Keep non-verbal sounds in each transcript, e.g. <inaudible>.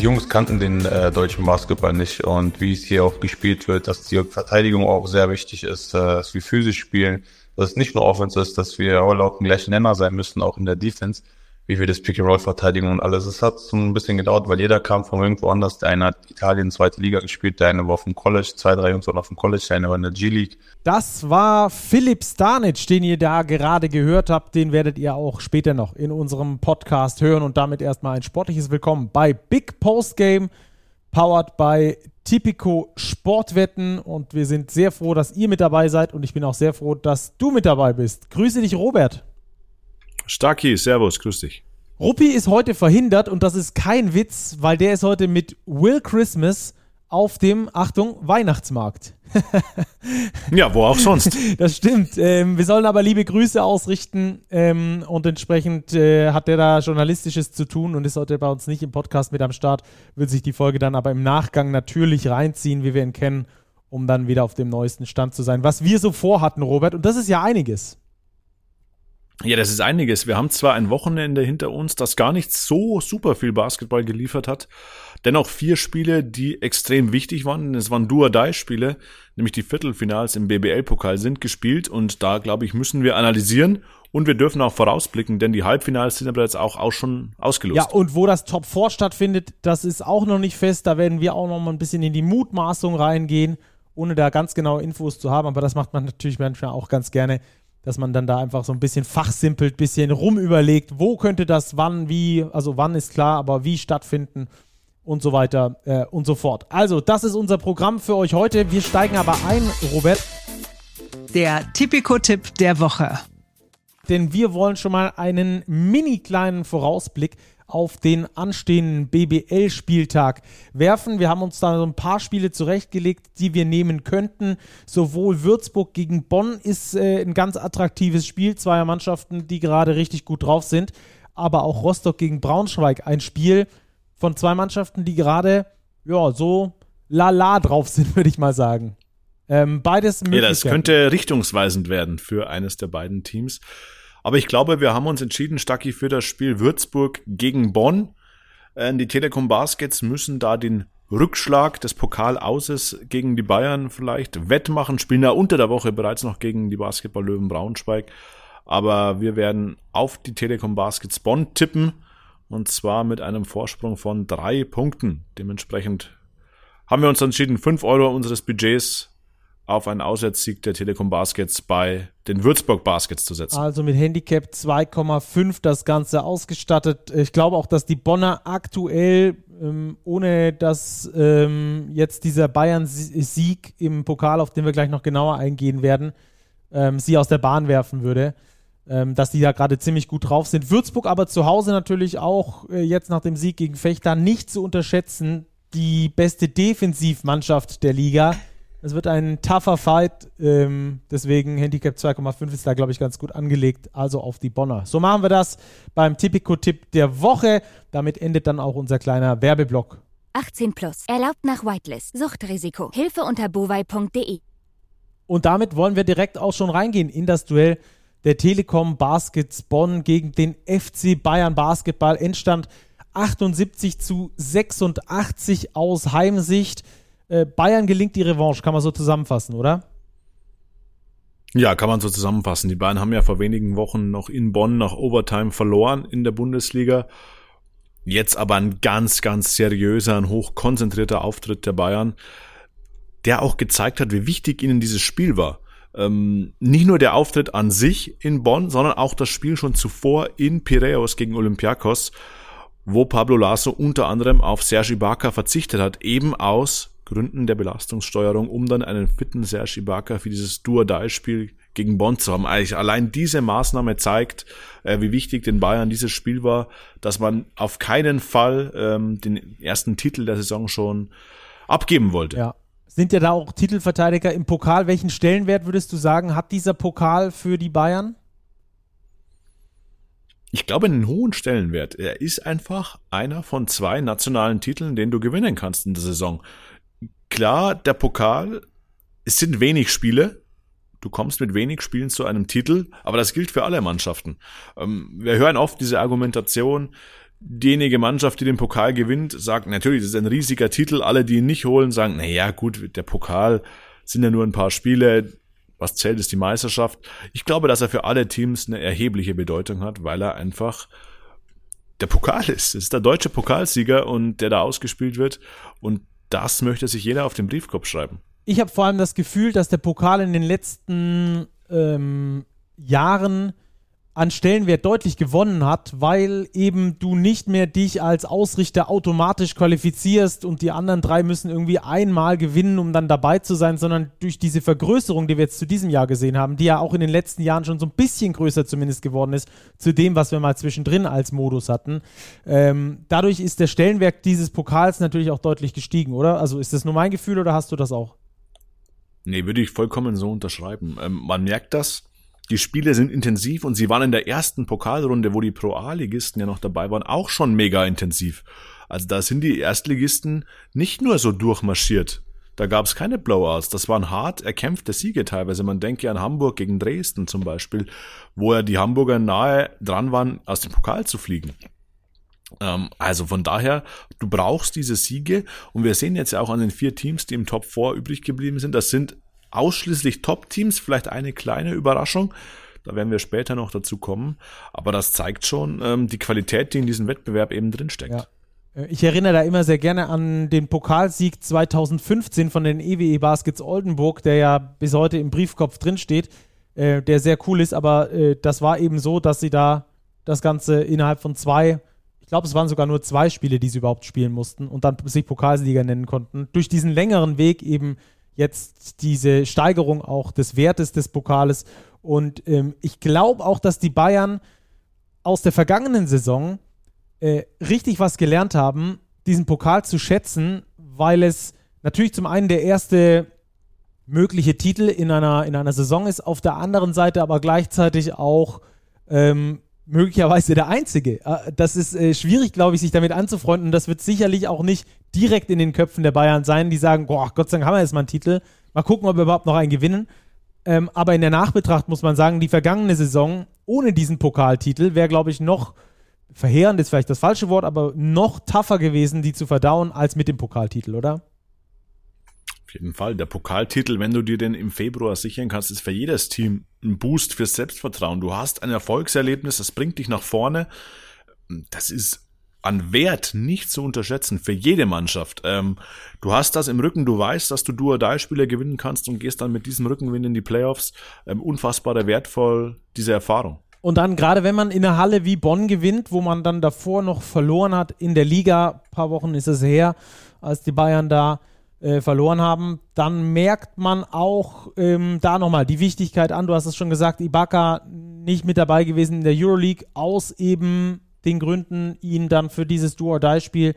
die Jungs kannten den äh, deutschen Basketball nicht. Und wie es hier auch gespielt wird, dass die Verteidigung auch sehr wichtig ist, äh, dass wir physisch spielen, dass es nicht nur Offense ist, dass wir all auf dem gleichen Nenner sein müssen, auch in der Defense wie wir das Pick and Roll verteidigen und alles. Es hat so ein bisschen gedauert, weil jeder kam von irgendwo anders. Der eine hat Italien zweite Liga gespielt, der eine war auf dem College, zwei, drei Jungs waren auf dem College, der eine war in der G-League. Das war Philipp Stanic, den ihr da gerade gehört habt. Den werdet ihr auch später noch in unserem Podcast hören und damit erstmal ein sportliches Willkommen bei Big Post Game, powered by Tipico Sportwetten und wir sind sehr froh, dass ihr mit dabei seid und ich bin auch sehr froh, dass du mit dabei bist. Grüße dich, Robert. Starki, Servus, grüß dich. Ruppi ist heute verhindert und das ist kein Witz, weil der ist heute mit Will Christmas auf dem, Achtung, Weihnachtsmarkt. <laughs> ja, wo auch sonst. Das stimmt. Ähm, wir sollen aber liebe Grüße ausrichten ähm, und entsprechend äh, hat der da Journalistisches zu tun und ist heute bei uns nicht im Podcast mit am Start, wird sich die Folge dann aber im Nachgang natürlich reinziehen, wie wir ihn kennen, um dann wieder auf dem neuesten Stand zu sein. Was wir so vorhatten, Robert, und das ist ja einiges. Ja, das ist einiges. Wir haben zwar ein Wochenende hinter uns, das gar nicht so super viel Basketball geliefert hat, dennoch vier Spiele, die extrem wichtig waren. Es waren Do-or-Die-Spiele, nämlich die Viertelfinals im BBL-Pokal sind gespielt und da, glaube ich, müssen wir analysieren und wir dürfen auch vorausblicken, denn die Halbfinals sind aber jetzt auch, auch schon ausgelost. Ja, und wo das Top 4 stattfindet, das ist auch noch nicht fest. Da werden wir auch noch mal ein bisschen in die Mutmaßung reingehen, ohne da ganz genaue Infos zu haben. Aber das macht man natürlich manchmal auch ganz gerne dass man dann da einfach so ein bisschen fachsimpelt, bisschen rumüberlegt, wo könnte das wann, wie, also wann ist klar, aber wie stattfinden und so weiter äh, und so fort. Also, das ist unser Programm für euch heute. Wir steigen aber ein, Robert. Der Tipico-Tipp der Woche. Denn wir wollen schon mal einen mini kleinen Vorausblick auf den anstehenden BBL-Spieltag werfen. Wir haben uns da so ein paar Spiele zurechtgelegt, die wir nehmen könnten. Sowohl Würzburg gegen Bonn ist äh, ein ganz attraktives Spiel, zweier Mannschaften, die gerade richtig gut drauf sind, aber auch Rostock gegen Braunschweig, ein Spiel von zwei Mannschaften, die gerade ja so lala drauf sind, <laughs> würde ich mal sagen. Ähm, beides Ja, das könnte richtungsweisend werden für eines der beiden Teams. Aber ich glaube, wir haben uns entschieden, Stacki, für das Spiel Würzburg gegen Bonn. Äh, die Telekom Baskets müssen da den Rückschlag des Pokalauses gegen die Bayern vielleicht wettmachen, spielen ja unter der Woche bereits noch gegen die Basketball-Löwen Braunschweig. Aber wir werden auf die Telekom Baskets Bonn tippen und zwar mit einem Vorsprung von drei Punkten. Dementsprechend haben wir uns entschieden, fünf Euro unseres Budgets auf einen Auswärtssieg der Telekom Baskets bei den Würzburg Baskets zu setzen. Also mit Handicap 2,5 das Ganze ausgestattet. Ich glaube auch, dass die Bonner aktuell, ähm, ohne dass ähm, jetzt dieser Bayern-Sieg im Pokal, auf den wir gleich noch genauer eingehen werden, ähm, sie aus der Bahn werfen würde. Ähm, dass die da gerade ziemlich gut drauf sind. Würzburg aber zu Hause natürlich auch äh, jetzt nach dem Sieg gegen Fechter nicht zu unterschätzen. Die beste Defensivmannschaft der Liga es wird ein tougher Fight, ähm, deswegen Handicap 2,5 ist da, glaube ich, ganz gut angelegt, also auf die Bonner. So machen wir das beim Tipico-Tipp der Woche. Damit endet dann auch unser kleiner Werbeblock. 18 plus, erlaubt nach Whitelist, Suchtrisiko, Hilfe unter bovai.de. Und damit wollen wir direkt auch schon reingehen in das Duell der Telekom Baskets Bonn gegen den FC Bayern Basketball. Endstand 78 zu 86 aus Heimsicht. Äh, Bayern gelingt die Revanche, kann man so zusammenfassen, oder? Ja, kann man so zusammenfassen. Die Bayern haben ja vor wenigen Wochen noch in Bonn nach Overtime verloren in der Bundesliga. Jetzt aber ein ganz, ganz seriöser, ein hochkonzentrierter Auftritt der Bayern, der auch gezeigt hat, wie wichtig ihnen dieses Spiel war. Ähm, nicht nur der Auftritt an sich in Bonn, sondern auch das Spiel schon zuvor in Piraeus gegen Olympiakos, wo Pablo Lasso unter anderem auf Sergi Ibaka verzichtet hat, eben aus Gründen der Belastungssteuerung, um dann einen fitten Serge Ibaka für dieses Duo-Die-Spiel gegen Bonn zu haben. Eigentlich allein diese Maßnahme zeigt, äh, wie wichtig den Bayern dieses Spiel war, dass man auf keinen Fall ähm, den ersten Titel der Saison schon abgeben wollte. Ja. Sind ja da auch Titelverteidiger im Pokal. Welchen Stellenwert würdest du sagen, hat dieser Pokal für die Bayern? Ich glaube, einen hohen Stellenwert. Er ist einfach einer von zwei nationalen Titeln, den du gewinnen kannst in der Saison klar, der Pokal, es sind wenig Spiele. Du kommst mit wenig Spielen zu einem Titel, aber das gilt für alle Mannschaften. Ähm, wir hören oft diese Argumentation, diejenige Mannschaft, die den Pokal gewinnt, sagt natürlich, das ist ein riesiger Titel. Alle, die ihn nicht holen, sagen, na ja, gut, der Pokal sind ja nur ein paar Spiele. Was zählt, ist die Meisterschaft. Ich glaube, dass er für alle Teams eine erhebliche Bedeutung hat, weil er einfach der Pokal ist. Es ist der deutsche Pokalsieger und der da ausgespielt wird. Und das möchte sich jeder auf den Briefkopf schreiben. Ich habe vor allem das Gefühl, dass der Pokal in den letzten ähm, Jahren an Stellenwert deutlich gewonnen hat, weil eben du nicht mehr dich als Ausrichter automatisch qualifizierst und die anderen drei müssen irgendwie einmal gewinnen, um dann dabei zu sein, sondern durch diese Vergrößerung, die wir jetzt zu diesem Jahr gesehen haben, die ja auch in den letzten Jahren schon so ein bisschen größer zumindest geworden ist, zu dem, was wir mal zwischendrin als Modus hatten. Ähm, dadurch ist der Stellenwert dieses Pokals natürlich auch deutlich gestiegen, oder? Also ist das nur mein Gefühl oder hast du das auch? Nee, würde ich vollkommen so unterschreiben. Ähm, man merkt das die Spiele sind intensiv und sie waren in der ersten Pokalrunde, wo die Pro A-Ligisten ja noch dabei waren, auch schon mega intensiv. Also da sind die Erstligisten nicht nur so durchmarschiert. Da gab es keine Blowouts. Das waren hart erkämpfte Siege teilweise. Man denke an Hamburg gegen Dresden zum Beispiel, wo ja die Hamburger nahe dran waren, aus dem Pokal zu fliegen. Ähm, also von daher, du brauchst diese Siege und wir sehen jetzt ja auch an den vier Teams, die im Top 4 übrig geblieben sind, das sind ausschließlich Top-Teams, vielleicht eine kleine Überraschung. Da werden wir später noch dazu kommen. Aber das zeigt schon ähm, die Qualität, die in diesem Wettbewerb eben drinsteckt. Ja. Äh, ich erinnere da immer sehr gerne an den Pokalsieg 2015 von den EWE e Baskets Oldenburg, der ja bis heute im Briefkopf drinsteht, äh, der sehr cool ist, aber äh, das war eben so, dass sie da das Ganze innerhalb von zwei, ich glaube, es waren sogar nur zwei Spiele, die sie überhaupt spielen mussten und dann sich Pokalsieger nennen konnten. Durch diesen längeren Weg eben jetzt diese Steigerung auch des Wertes des Pokales. Und ähm, ich glaube auch, dass die Bayern aus der vergangenen Saison äh, richtig was gelernt haben, diesen Pokal zu schätzen, weil es natürlich zum einen der erste mögliche Titel in einer, in einer Saison ist, auf der anderen Seite aber gleichzeitig auch ähm, möglicherweise der einzige. Äh, das ist äh, schwierig, glaube ich, sich damit anzufreunden. Und das wird sicherlich auch nicht direkt in den Köpfen der Bayern sein, die sagen, boah, Gott sei Dank haben wir jetzt mal einen Titel. Mal gucken, ob wir überhaupt noch einen gewinnen. Ähm, aber in der Nachbetracht muss man sagen, die vergangene Saison ohne diesen Pokaltitel wäre, glaube ich, noch verheerend ist vielleicht das falsche Wort, aber noch tougher gewesen, die zu verdauen, als mit dem Pokaltitel, oder? Auf jeden Fall. Der Pokaltitel, wenn du dir den im Februar sichern kannst, ist für jedes Team ein Boost fürs Selbstvertrauen. Du hast ein Erfolgserlebnis, das bringt dich nach vorne. Das ist an Wert nicht zu unterschätzen für jede Mannschaft. Ähm, du hast das im Rücken, du weißt, dass du Duo-Die-Spieler gewinnen kannst und gehst dann mit diesem Rückenwind in die Playoffs. Ähm, unfassbar wertvoll, diese Erfahrung. Und dann, gerade wenn man in einer Halle wie Bonn gewinnt, wo man dann davor noch verloren hat in der Liga, paar Wochen ist es her, als die Bayern da äh, verloren haben, dann merkt man auch ähm, da nochmal die Wichtigkeit an. Du hast es schon gesagt, Ibaka nicht mit dabei gewesen in der Euroleague, aus eben den Gründen, ihn dann für dieses Do-or-Die-Spiel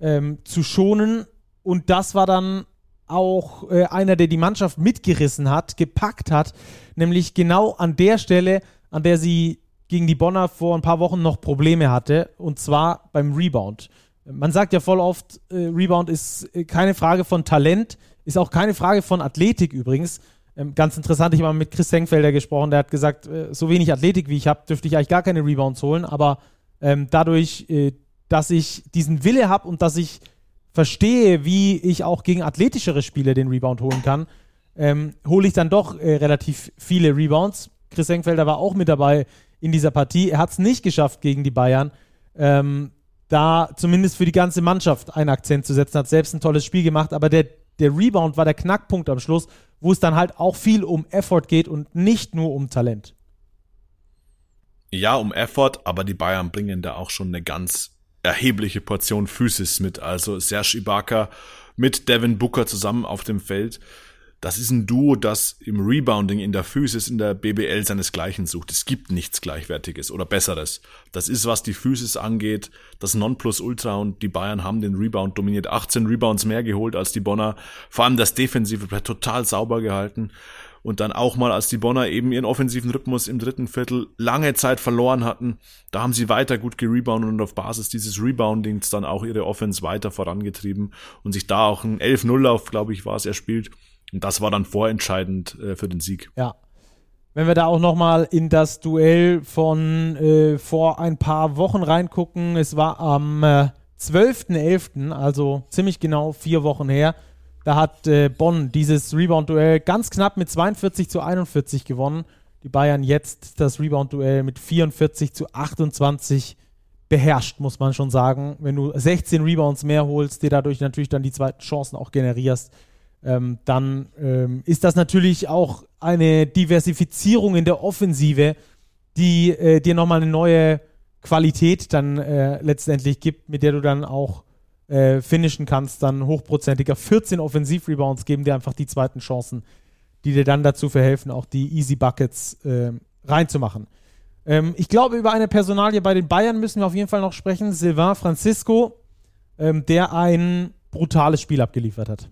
ähm, zu schonen. Und das war dann auch äh, einer, der die Mannschaft mitgerissen hat, gepackt hat, nämlich genau an der Stelle, an der sie gegen die Bonner vor ein paar Wochen noch Probleme hatte, und zwar beim Rebound. Man sagt ja voll oft, äh, Rebound ist äh, keine Frage von Talent, ist auch keine Frage von Athletik übrigens. Ähm, ganz interessant, ich habe mit Chris Senkfelder gesprochen, der hat gesagt, äh, so wenig Athletik wie ich habe, dürfte ich eigentlich gar keine Rebounds holen, aber ähm, dadurch, äh, dass ich diesen Wille habe und dass ich verstehe, wie ich auch gegen athletischere Spiele den Rebound holen kann, ähm, hole ich dann doch äh, relativ viele Rebounds. Chris Senkfelder war auch mit dabei in dieser Partie. Er hat es nicht geschafft gegen die Bayern. Ähm, da zumindest für die ganze Mannschaft einen Akzent zu setzen, hat selbst ein tolles Spiel gemacht, aber der, der Rebound war der Knackpunkt am Schluss, wo es dann halt auch viel um Effort geht und nicht nur um Talent. Ja, um Effort, aber die Bayern bringen da auch schon eine ganz erhebliche Portion Physis mit. Also Serge Ibaka mit Devin Booker zusammen auf dem Feld das ist ein Duo, das im Rebounding, in der Physis, in der BBL seinesgleichen sucht. Es gibt nichts Gleichwertiges oder Besseres. Das ist, was die Physis angeht, das Nonplusultra und die Bayern haben den Rebound dominiert. 18 Rebounds mehr geholt als die Bonner. Vor allem das Defensive wird total sauber gehalten. Und dann auch mal, als die Bonner eben ihren offensiven Rhythmus im dritten Viertel lange Zeit verloren hatten, da haben sie weiter gut gereboundet und auf Basis dieses Reboundings dann auch ihre Offense weiter vorangetrieben und sich da auch ein 11-0-Lauf, glaube ich, war es, erspielt. Und das war dann vorentscheidend äh, für den Sieg. Ja. Wenn wir da auch nochmal in das Duell von äh, vor ein paar Wochen reingucken, es war am äh, 12.11., also ziemlich genau vier Wochen her, da hat äh, Bonn dieses Rebound-Duell ganz knapp mit 42 zu 41 gewonnen. Die Bayern jetzt das Rebound-Duell mit 44 zu 28 beherrscht, muss man schon sagen. Wenn du 16 Rebounds mehr holst, dir dadurch natürlich dann die zweiten Chancen auch generierst, ähm, dann ähm, ist das natürlich auch eine Diversifizierung in der Offensive, die äh, dir nochmal eine neue Qualität dann äh, letztendlich gibt, mit der du dann auch äh, finishen kannst, dann hochprozentiger 14 Offensiv-Rebounds geben dir einfach die zweiten Chancen, die dir dann dazu verhelfen, auch die Easy Buckets äh, reinzumachen. Ähm, ich glaube, über eine Personalie bei den Bayern müssen wir auf jeden Fall noch sprechen. Sylvain Francisco, ähm, der ein brutales Spiel abgeliefert hat.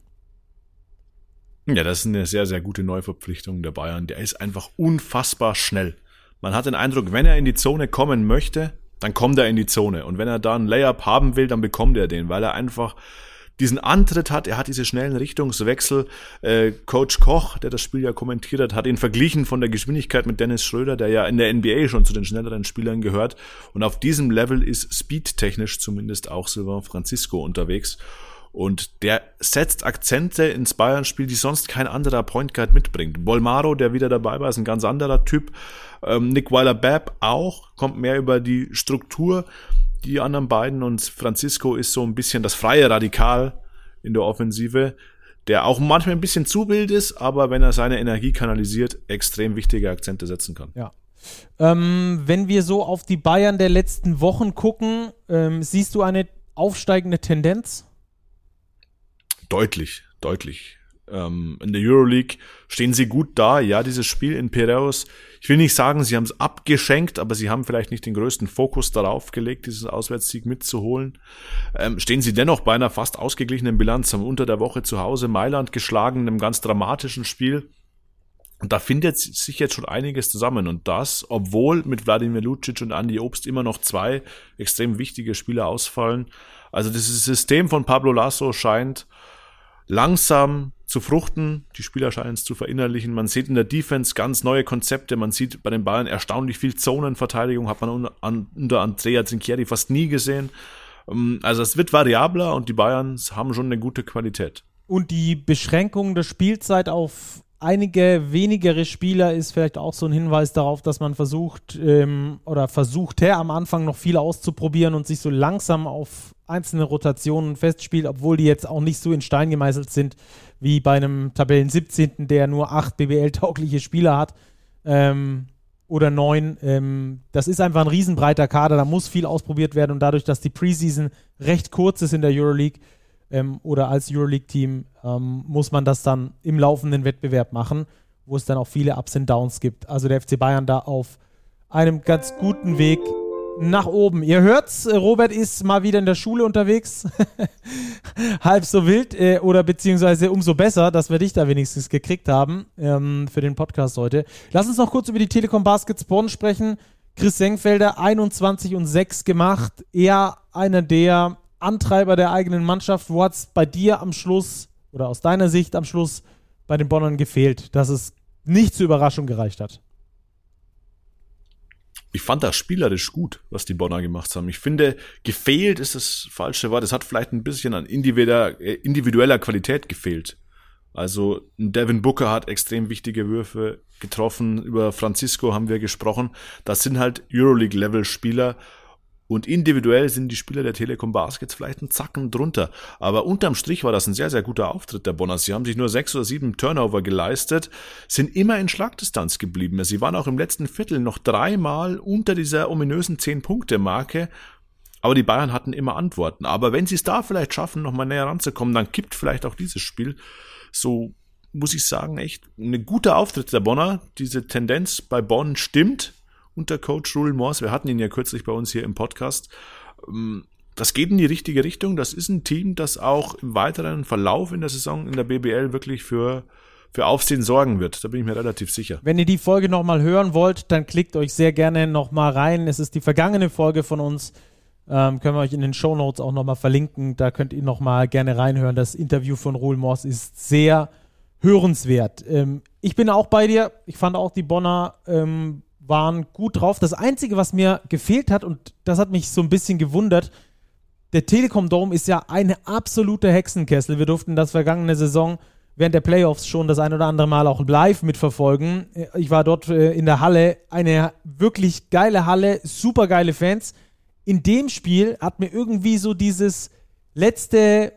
Ja, das ist eine sehr, sehr gute Neuverpflichtung der Bayern. Der ist einfach unfassbar schnell. Man hat den Eindruck, wenn er in die Zone kommen möchte, dann kommt er in die Zone. Und wenn er da einen Layup haben will, dann bekommt er den, weil er einfach diesen Antritt hat, er hat diese schnellen Richtungswechsel. Äh, Coach Koch, der das Spiel ja kommentiert hat, hat ihn verglichen von der Geschwindigkeit mit Dennis Schröder, der ja in der NBA schon zu den schnelleren Spielern gehört. Und auf diesem Level ist speedtechnisch zumindest auch Sylvain Francisco unterwegs. Und der setzt Akzente ins Bayern-Spiel, die sonst kein anderer Point Guard mitbringt. Bolmaro, der wieder dabei war, ist ein ganz anderer Typ. Ähm, Nick Weiler-Babb auch, kommt mehr über die Struktur. Die anderen beiden und Francisco ist so ein bisschen das freie Radikal in der Offensive, der auch manchmal ein bisschen zu wild ist, aber wenn er seine Energie kanalisiert, extrem wichtige Akzente setzen kann. Ja. Ähm, wenn wir so auf die Bayern der letzten Wochen gucken, ähm, siehst du eine aufsteigende Tendenz? Deutlich, deutlich. Ähm, in der Euroleague stehen sie gut da. Ja, dieses Spiel in Piraeus, ich will nicht sagen, sie haben es abgeschenkt, aber sie haben vielleicht nicht den größten Fokus darauf gelegt, diesen Auswärtssieg mitzuholen. Ähm, stehen sie dennoch bei einer fast ausgeglichenen Bilanz, haben unter der Woche zu Hause Mailand geschlagen, in einem ganz dramatischen Spiel. Und da findet sich jetzt schon einiges zusammen. Und das, obwohl mit Wladimir Lucic und Andy Obst immer noch zwei extrem wichtige Spieler ausfallen. Also dieses System von Pablo Lasso scheint langsam zu fruchten. Die Spieler scheinen es zu verinnerlichen. Man sieht in der Defense ganz neue Konzepte. Man sieht bei den Bayern erstaunlich viel Zonenverteidigung. Hat man unter Andrea Zinchieri fast nie gesehen. Ähm, also es wird variabler und die Bayern haben schon eine gute Qualität. Und die Beschränkung der Spielzeit auf einige wenigere Spieler ist vielleicht auch so ein Hinweis darauf, dass man versucht ähm, oder versuchte am Anfang noch viel auszuprobieren und sich so langsam auf einzelne Rotationen festspielt, obwohl die jetzt auch nicht so in Stein gemeißelt sind wie bei einem Tabellen 17., der nur acht BBL-taugliche Spieler hat ähm, oder neun. Ähm, das ist einfach ein riesenbreiter Kader, da muss viel ausprobiert werden und dadurch, dass die Preseason recht kurz ist in der Euroleague, ähm, oder als Euroleague-Team ähm, muss man das dann im laufenden Wettbewerb machen, wo es dann auch viele Ups und Downs gibt. Also der FC Bayern da auf einem ganz guten Weg nach oben. Ihr hört's, äh, Robert ist mal wieder in der Schule unterwegs. <laughs> Halb so wild äh, oder beziehungsweise umso besser, dass wir dich da wenigstens gekriegt haben ähm, für den Podcast heute. Lass uns noch kurz über die Telekom Baskets Bonn sprechen. Chris Senkfelder 21 und 6 gemacht. Er einer der Antreiber der eigenen Mannschaft. Wo hat es bei dir am Schluss oder aus deiner Sicht am Schluss bei den Bonnern gefehlt, dass es nicht zur Überraschung gereicht hat? Ich fand das spielerisch gut, was die Bonner gemacht haben. Ich finde, gefehlt ist das falsche Wort. Es hat vielleicht ein bisschen an individueller, äh, individueller Qualität gefehlt. Also Devin Booker hat extrem wichtige Würfe getroffen. Über Francisco haben wir gesprochen. Das sind halt Euroleague-Level-Spieler und individuell sind die Spieler der Telekom Baskets vielleicht einen Zacken drunter. Aber unterm Strich war das ein sehr, sehr guter Auftritt der Bonner. Sie haben sich nur sechs oder sieben Turnover geleistet, sind immer in Schlagdistanz geblieben. Sie waren auch im letzten Viertel noch dreimal unter dieser ominösen Zehn-Punkte-Marke. Aber die Bayern hatten immer Antworten. Aber wenn sie es da vielleicht schaffen, nochmal näher ranzukommen, dann kippt vielleicht auch dieses Spiel. So muss ich sagen, echt ein guter Auftritt der Bonner. Diese Tendenz bei Bonn stimmt unter Coach Rule Morse. Wir hatten ihn ja kürzlich bei uns hier im Podcast. Ähm, das geht in die richtige Richtung. Das ist ein Team, das auch im weiteren Verlauf in der Saison in der BBL wirklich für für Aufsehen sorgen wird. Da bin ich mir relativ sicher. Wenn ihr die Folge nochmal hören wollt, dann klickt euch sehr gerne nochmal rein. Es ist die vergangene Folge von uns. Ähm, können wir euch in den Show Notes auch nochmal verlinken. Da könnt ihr nochmal gerne reinhören. Das Interview von Ruhl Moss ist sehr hörenswert. Ähm, ich bin auch bei dir. Ich fand auch, die Bonner ähm, waren gut drauf. Das Einzige, was mir gefehlt hat, und das hat mich so ein bisschen gewundert, der Telekom Dome ist ja ein absoluter Hexenkessel. Wir durften das vergangene Saison während der Playoffs schon das ein oder andere Mal auch live mitverfolgen. Ich war dort äh, in der Halle, eine wirklich geile Halle, super geile Fans. In dem Spiel hat mir irgendwie so dieses letzte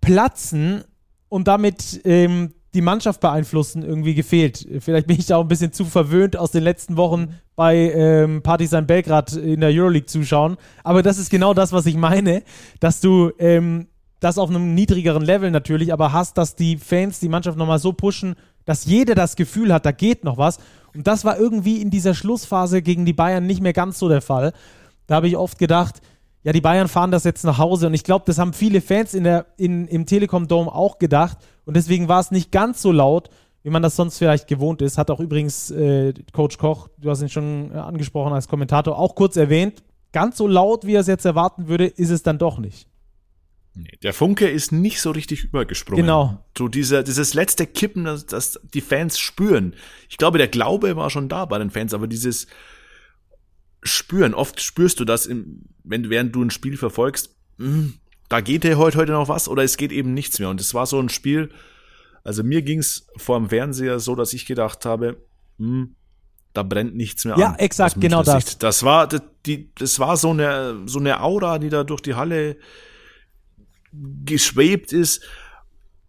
Platzen und damit ähm, die Mannschaft beeinflussen irgendwie gefehlt. Vielleicht bin ich da auch ein bisschen zu verwöhnt aus den letzten Wochen bei ähm, Partisan Belgrad in der Euroleague zuschauen. Aber das ist genau das, was ich meine, dass du ähm, das auf einem niedrigeren Level natürlich, aber hast, dass die Fans die Mannschaft nochmal so pushen, dass jeder das Gefühl hat, da geht noch was. Und das war irgendwie in dieser Schlussphase gegen die Bayern nicht mehr ganz so der Fall. Da habe ich oft gedacht, ja, die Bayern fahren das jetzt nach Hause. Und ich glaube, das haben viele Fans in der, in, im Telekom Dome auch gedacht. Und deswegen war es nicht ganz so laut, wie man das sonst vielleicht gewohnt ist. Hat auch übrigens äh, Coach Koch, du hast ihn schon äh, angesprochen als Kommentator, auch kurz erwähnt. Ganz so laut, wie er es jetzt erwarten würde, ist es dann doch nicht. Nee, der Funke ist nicht so richtig übergesprungen. Genau. So dieser, dieses letzte Kippen, das, das die Fans spüren. Ich glaube, der Glaube war schon da bei den Fans, aber dieses, spüren. Oft spürst du das, im, wenn, während du ein Spiel verfolgst, mh, hm, da geht ja heute, heute noch was oder es geht eben nichts mehr. Und es war so ein Spiel, also mir ging's vor dem Fernseher so, dass ich gedacht habe, mh, hm, da brennt nichts mehr ja, an. Ja, exakt, genau das. Das war, das, die, das war so eine, so eine Aura, die da durch die Halle geschwebt ist.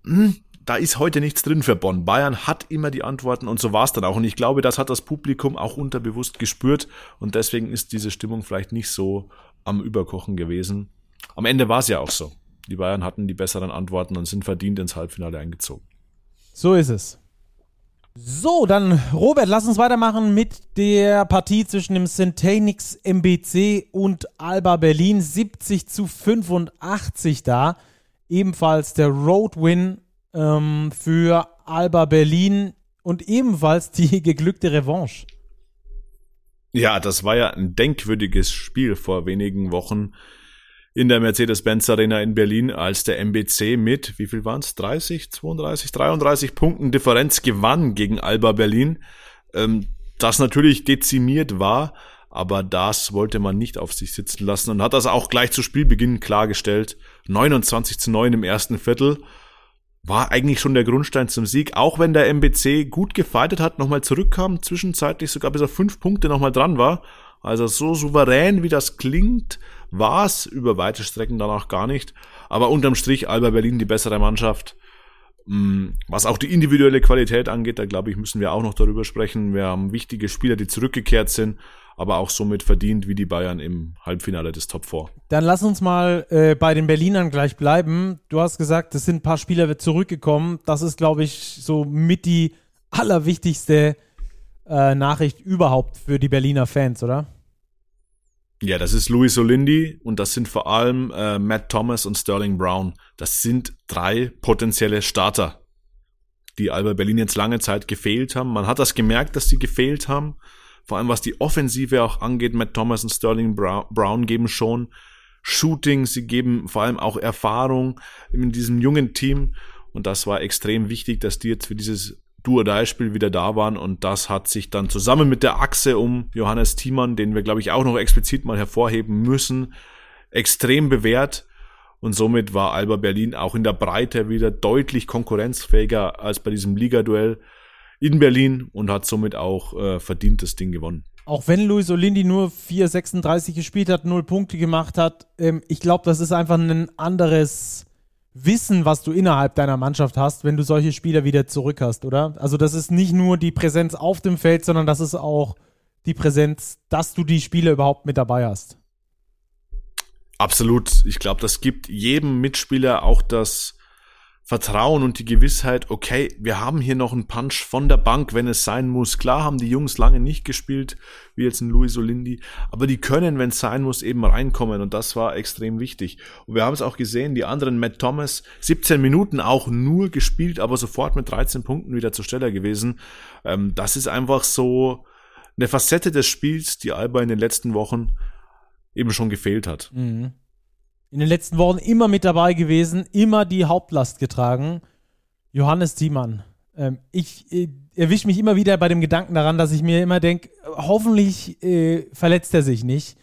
Hm, da ist heute nichts drin für Bonn. Bayern hat immer die Antworten und so war es dann auch. Und ich glaube, das hat das Publikum auch unterbewusst gespürt und deswegen ist diese Stimmung vielleicht nicht so am Überkochen gewesen. Am Ende war es ja auch so. Die Bayern hatten die besseren Antworten und sind verdient ins Halbfinale eingezogen. So ist es. So, dann Robert, lass uns weitermachen mit der Partie zwischen dem Centenix MBC und Alba Berlin. 70 zu 85 da. Ebenfalls der Road Win ähm, für Alba Berlin und ebenfalls die <laughs> geglückte Revanche. Ja, das war ja ein denkwürdiges Spiel vor wenigen Wochen in der Mercedes-Benz Arena in Berlin, als der MBC mit, wie viel waren es, 30, 32, 33 Punkten Differenz gewann gegen Alba Berlin. Ähm, das natürlich dezimiert war, aber das wollte man nicht auf sich sitzen lassen und hat das auch gleich zu Spielbeginn klargestellt. 29 zu 9 im ersten Viertel war eigentlich schon der Grundstein zum Sieg, auch wenn der MBC gut gefightet hat, nochmal zurückkam, zwischenzeitlich sogar bis auf fünf Punkte nochmal dran war. Also so souverän wie das klingt, war es über weite Strecken danach gar nicht. Aber unterm Strich Alba Berlin die bessere Mannschaft. Mm, was auch die individuelle Qualität angeht, da glaube ich, müssen wir auch noch darüber sprechen. Wir haben wichtige Spieler, die zurückgekehrt sind aber auch somit verdient wie die Bayern im Halbfinale des Top 4. Dann lass uns mal äh, bei den Berlinern gleich bleiben. Du hast gesagt, es sind ein paar Spieler zurückgekommen. Das ist, glaube ich, so mit die allerwichtigste äh, Nachricht überhaupt für die Berliner Fans, oder? Ja, das ist Luis Olindi und das sind vor allem äh, Matt Thomas und Sterling Brown. Das sind drei potenzielle Starter, die Alba Berlin jetzt lange Zeit gefehlt haben. Man hat das gemerkt, dass sie gefehlt haben vor allem was die Offensive auch angeht, Matt Thomas und Sterling Brown geben schon Shooting, sie geben vor allem auch Erfahrung in diesem jungen Team und das war extrem wichtig, dass die jetzt für dieses Duo-Die-Spiel wieder da waren und das hat sich dann zusammen mit der Achse um Johannes Thiemann, den wir glaube ich auch noch explizit mal hervorheben müssen, extrem bewährt und somit war Alba Berlin auch in der Breite wieder deutlich konkurrenzfähiger als bei diesem Ligaduell in Berlin und hat somit auch äh, verdient das Ding gewonnen. Auch wenn Luis Olindi nur 4,36 gespielt hat, 0 Punkte gemacht hat, ähm, ich glaube, das ist einfach ein anderes Wissen, was du innerhalb deiner Mannschaft hast, wenn du solche Spieler wieder zurück hast, oder? Also das ist nicht nur die Präsenz auf dem Feld, sondern das ist auch die Präsenz, dass du die Spieler überhaupt mit dabei hast. Absolut. Ich glaube, das gibt jedem Mitspieler auch das Vertrauen und die Gewissheit, okay, wir haben hier noch einen Punch von der Bank, wenn es sein muss. Klar haben die Jungs lange nicht gespielt, wie jetzt ein Luis Olindi, aber die können, wenn es sein muss, eben reinkommen und das war extrem wichtig. Und wir haben es auch gesehen, die anderen, Matt Thomas, 17 Minuten auch nur gespielt, aber sofort mit 13 Punkten wieder zur Stelle gewesen. Ähm, das ist einfach so eine Facette des Spiels, die Alba in den letzten Wochen eben schon gefehlt hat. Mhm in den letzten Wochen immer mit dabei gewesen, immer die Hauptlast getragen. Johannes Thiemann. Ähm, ich äh, erwische mich immer wieder bei dem Gedanken daran, dass ich mir immer denke, hoffentlich äh, verletzt er sich nicht,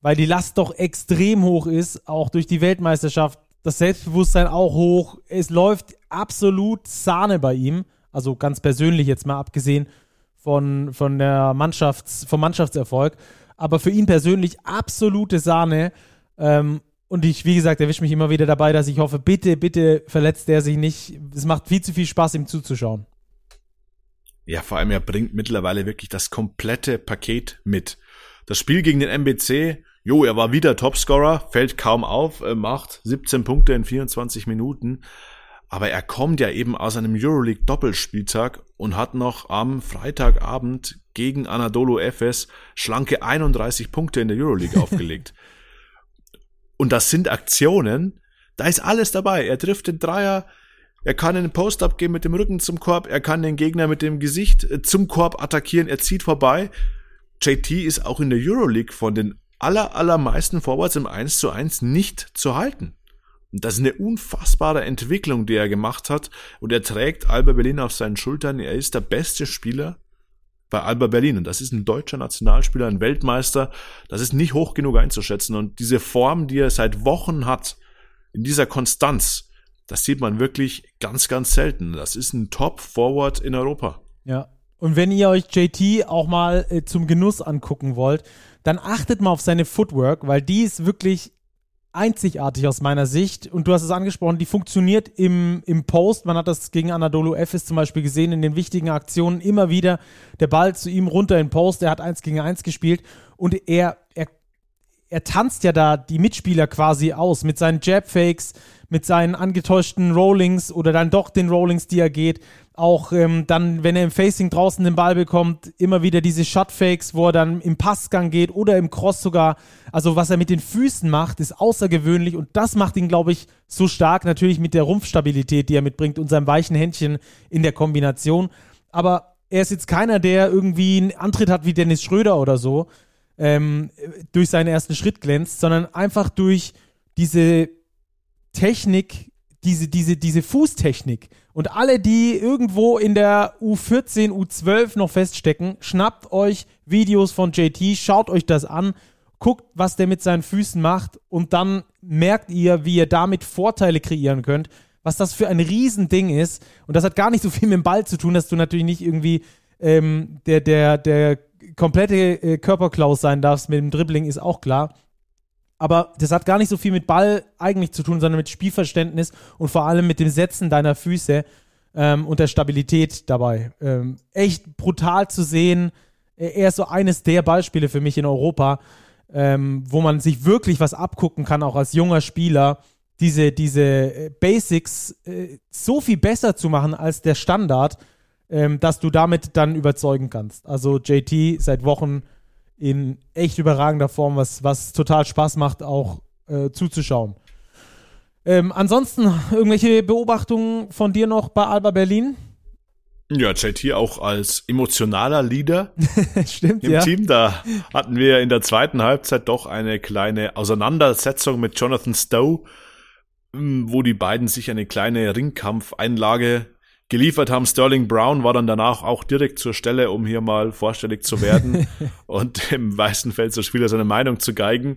weil die Last doch extrem hoch ist, auch durch die Weltmeisterschaft. Das Selbstbewusstsein auch hoch. Es läuft absolut Sahne bei ihm. Also ganz persönlich jetzt mal abgesehen von, von der Mannschafts-, vom Mannschaftserfolg. Aber für ihn persönlich absolute Sahne. Ähm, und ich, wie gesagt, erwische mich immer wieder dabei, dass ich hoffe, bitte, bitte verletzt er sich nicht. Es macht viel zu viel Spaß, ihm zuzuschauen. Ja, vor allem er bringt mittlerweile wirklich das komplette Paket mit. Das Spiel gegen den MBC, jo, er war wieder Topscorer, fällt kaum auf, macht 17 Punkte in 24 Minuten. Aber er kommt ja eben aus einem Euroleague Doppelspieltag und hat noch am Freitagabend gegen Anadolu Efes schlanke 31 Punkte in der Euroleague aufgelegt. <laughs> Und das sind Aktionen, da ist alles dabei. Er trifft den Dreier, er kann einen Post-Up geben mit dem Rücken zum Korb, er kann den Gegner mit dem Gesicht äh, zum Korb attackieren, er zieht vorbei. JT ist auch in der Euroleague von den aller, allermeisten Forwards im 1 zu 1 nicht zu halten. Und das ist eine unfassbare Entwicklung, die er gemacht hat. Und er trägt Alba Berlin auf seinen Schultern. Er ist der beste Spieler bei Alba Berlin. Und das ist ein deutscher Nationalspieler, ein Weltmeister. Das ist nicht hoch genug einzuschätzen. Und diese Form, die er seit Wochen hat, in dieser Konstanz, das sieht man wirklich ganz, ganz selten. Das ist ein Top-Forward in Europa. Ja. Und wenn ihr euch JT auch mal äh, zum Genuss angucken wollt, dann achtet mal auf seine Footwork, weil die ist wirklich einzigartig aus meiner Sicht. Und du hast es angesprochen, die funktioniert im, im Post. Man hat das gegen Anadolu Efes zum Beispiel gesehen, in den wichtigen Aktionen immer wieder der Ball zu ihm runter in Post. Er hat eins gegen eins gespielt und er, er, er tanzt ja da die Mitspieler quasi aus mit seinen Jab-Fakes, mit seinen angetäuschten Rollings oder dann doch den Rollings, die er geht. Auch ähm, dann, wenn er im Facing draußen den Ball bekommt, immer wieder diese Shotfakes, wo er dann im Passgang geht oder im Cross sogar. Also was er mit den Füßen macht, ist außergewöhnlich und das macht ihn, glaube ich, so stark. Natürlich mit der Rumpfstabilität, die er mitbringt und seinem weichen Händchen in der Kombination. Aber er ist jetzt keiner, der irgendwie einen Antritt hat wie Dennis Schröder oder so, ähm, durch seinen ersten Schritt glänzt, sondern einfach durch diese Technik, diese, diese, diese Fußtechnik. Und alle, die irgendwo in der U14, U12 noch feststecken, schnappt euch Videos von JT, schaut euch das an, guckt, was der mit seinen Füßen macht und dann merkt ihr, wie ihr damit Vorteile kreieren könnt, was das für ein Riesending ist. Und das hat gar nicht so viel mit dem Ball zu tun, dass du natürlich nicht irgendwie ähm, der, der, der komplette äh, Körperklaus sein darfst mit dem Dribbling, ist auch klar aber das hat gar nicht so viel mit Ball eigentlich zu tun, sondern mit Spielverständnis und vor allem mit dem Setzen deiner Füße ähm, und der Stabilität dabei. Ähm, echt brutal zu sehen. Er ist so eines der Beispiele für mich in Europa, ähm, wo man sich wirklich was abgucken kann, auch als junger Spieler, diese, diese äh, Basics äh, so viel besser zu machen als der Standard, ähm, dass du damit dann überzeugen kannst. Also JT seit Wochen in echt überragender Form, was, was total Spaß macht, auch äh, zuzuschauen. Ähm, ansonsten, irgendwelche Beobachtungen von dir noch bei Alba Berlin? Ja, JT auch als emotionaler Leader <laughs> Stimmt, im ja. Team. Da hatten wir in der zweiten Halbzeit doch eine kleine Auseinandersetzung mit Jonathan Stowe, hm, wo die beiden sich eine kleine Ringkampfeinlage geliefert haben. Sterling Brown war dann danach auch direkt zur Stelle, um hier mal vorstellig zu werden <laughs> und im weißen Feld so Spieler seine Meinung zu geigen.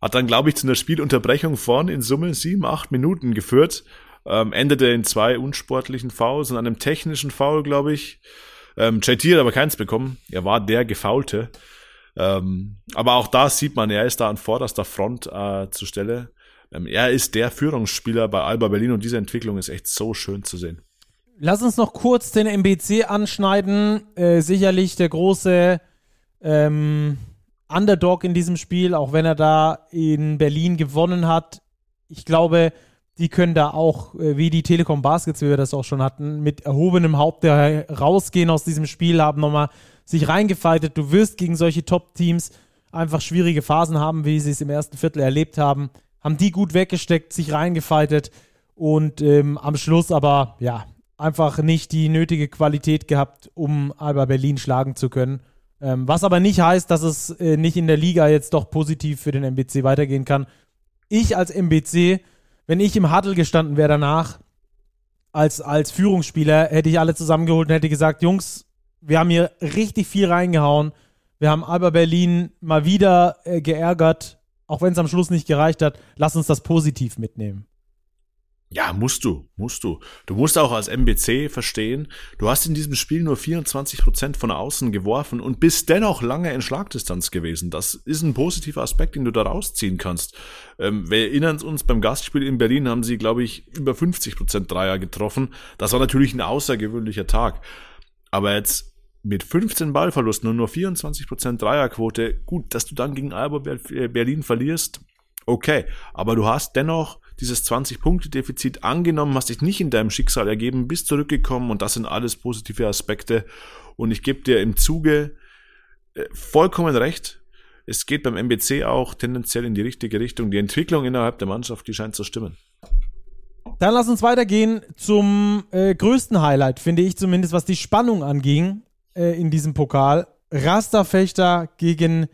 Hat dann, glaube ich, zu einer Spielunterbrechung von in Summe sieben, acht Minuten geführt. Ähm, endete in zwei unsportlichen Fouls und einem technischen Foul, glaube ich. Ähm, JT hat aber keins bekommen. Er war der Gefaulte. Ähm, aber auch da sieht man, er ist da an vorderster Front äh, zur Stelle. Ähm, er ist der Führungsspieler bei Alba Berlin und diese Entwicklung ist echt so schön zu sehen. Lass uns noch kurz den MBC anschneiden. Äh, sicherlich der große ähm, Underdog in diesem Spiel, auch wenn er da in Berlin gewonnen hat. Ich glaube, die können da auch, äh, wie die Telekom Baskets, wie wir das auch schon hatten, mit erhobenem Haupt rausgehen aus diesem Spiel, haben nochmal sich reingefeitet. Du wirst gegen solche Top-Teams einfach schwierige Phasen haben, wie sie es im ersten Viertel erlebt haben. Haben die gut weggesteckt, sich reingefeitet und ähm, am Schluss aber, ja, einfach nicht die nötige Qualität gehabt, um Alba Berlin schlagen zu können. Ähm, was aber nicht heißt, dass es äh, nicht in der Liga jetzt doch positiv für den MBC weitergehen kann. Ich als MBC, wenn ich im Huddle gestanden wäre danach, als, als Führungsspieler hätte ich alle zusammengeholt und hätte gesagt, Jungs, wir haben hier richtig viel reingehauen. Wir haben Alba Berlin mal wieder äh, geärgert, auch wenn es am Schluss nicht gereicht hat. Lass uns das positiv mitnehmen. Ja, musst du, musst du. Du musst auch als MBC verstehen, du hast in diesem Spiel nur 24 Prozent von außen geworfen und bist dennoch lange in Schlagdistanz gewesen. Das ist ein positiver Aspekt, den du da rausziehen kannst. Ähm, wir erinnern uns, beim Gastspiel in Berlin haben sie, glaube ich, über 50 Prozent Dreier getroffen. Das war natürlich ein außergewöhnlicher Tag. Aber jetzt mit 15 Ballverlusten und nur 24 Prozent Dreierquote, gut, dass du dann gegen Alba Berlin verlierst, okay. Aber du hast dennoch dieses 20-Punkte-Defizit angenommen, hast dich nicht in deinem Schicksal ergeben, bist zurückgekommen und das sind alles positive Aspekte. Und ich gebe dir im Zuge äh, vollkommen recht. Es geht beim MBC auch tendenziell in die richtige Richtung. Die Entwicklung innerhalb der Mannschaft, die scheint zu stimmen. Dann lass uns weitergehen zum äh, größten Highlight, finde ich zumindest, was die Spannung anging äh, in diesem Pokal. Rasterfechter gegen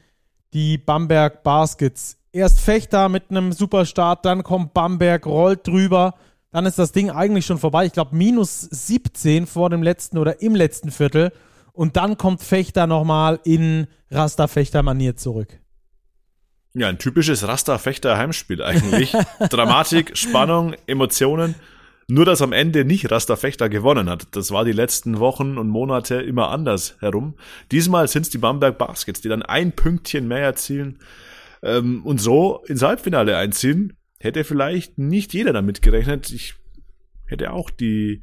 die Bamberg Baskets erst Fechter mit einem Superstart, dann kommt Bamberg, rollt drüber. Dann ist das Ding eigentlich schon vorbei. Ich glaube, minus 17 vor dem letzten oder im letzten Viertel. Und dann kommt Fechter nochmal in Raster-Fechter-Manier zurück. Ja, ein typisches Raster-Fechter-Heimspiel eigentlich. <laughs> Dramatik, Spannung, Emotionen. Nur, dass am Ende nicht Raster-Fechter gewonnen hat. Das war die letzten Wochen und Monate immer anders herum. Diesmal sind es die Bamberg Baskets, die dann ein Pünktchen mehr erzielen ähm, und so ins Halbfinale einziehen, hätte vielleicht nicht jeder damit gerechnet. Ich hätte auch die,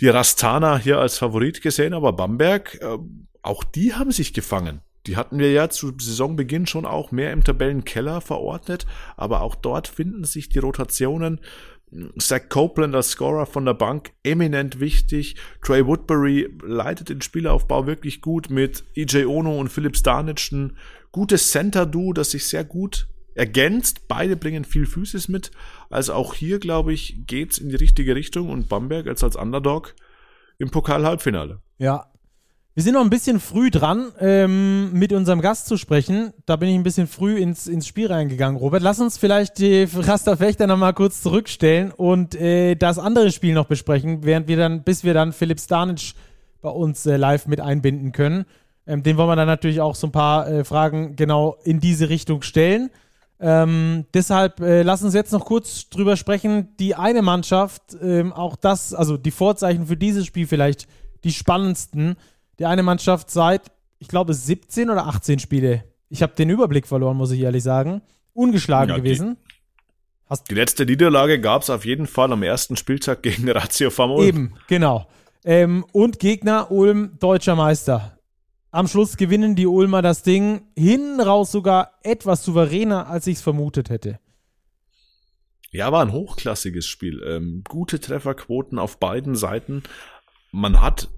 die Rastana hier als Favorit gesehen, aber Bamberg, äh, auch die haben sich gefangen. Die hatten wir ja zu Saisonbeginn schon auch mehr im Tabellenkeller verordnet, aber auch dort finden sich die Rotationen. Zach Copeland als Scorer von der Bank eminent wichtig. Trey Woodbury leitet den Spielaufbau wirklich gut mit EJ Ono und Philipp Starnitsch ein gutes Center-Duo, das sich sehr gut ergänzt. Beide bringen viel Physis mit. Also auch hier, glaube ich, geht's in die richtige Richtung und Bamberg als als Underdog im Pokal-Halbfinale. Ja. Wir sind noch ein bisschen früh dran, ähm, mit unserem Gast zu sprechen. Da bin ich ein bisschen früh ins, ins Spiel reingegangen, Robert. Lass uns vielleicht die Rasterfechter noch mal kurz zurückstellen und äh, das andere Spiel noch besprechen, während wir dann, bis wir dann Philipp Stanic bei uns äh, live mit einbinden können. Ähm, den wollen wir dann natürlich auch so ein paar äh, Fragen genau in diese Richtung stellen. Ähm, deshalb äh, lass uns jetzt noch kurz drüber sprechen. Die eine Mannschaft, ähm, auch das, also die Vorzeichen für dieses Spiel vielleicht die spannendsten. Die eine Mannschaft seit, ich glaube, 17 oder 18 Spiele. Ich habe den Überblick verloren, muss ich ehrlich sagen. Ungeschlagen ja, gewesen. Die, die letzte Niederlage gab es auf jeden Fall am ersten Spieltag gegen Ratio Famol. Eben, genau. Ähm, und Gegner Ulm, deutscher Meister. Am Schluss gewinnen die Ulmer das Ding, hinten raus sogar etwas souveräner, als ich es vermutet hätte. Ja, war ein hochklassiges Spiel. Ähm, gute Trefferquoten auf beiden Seiten. Man hat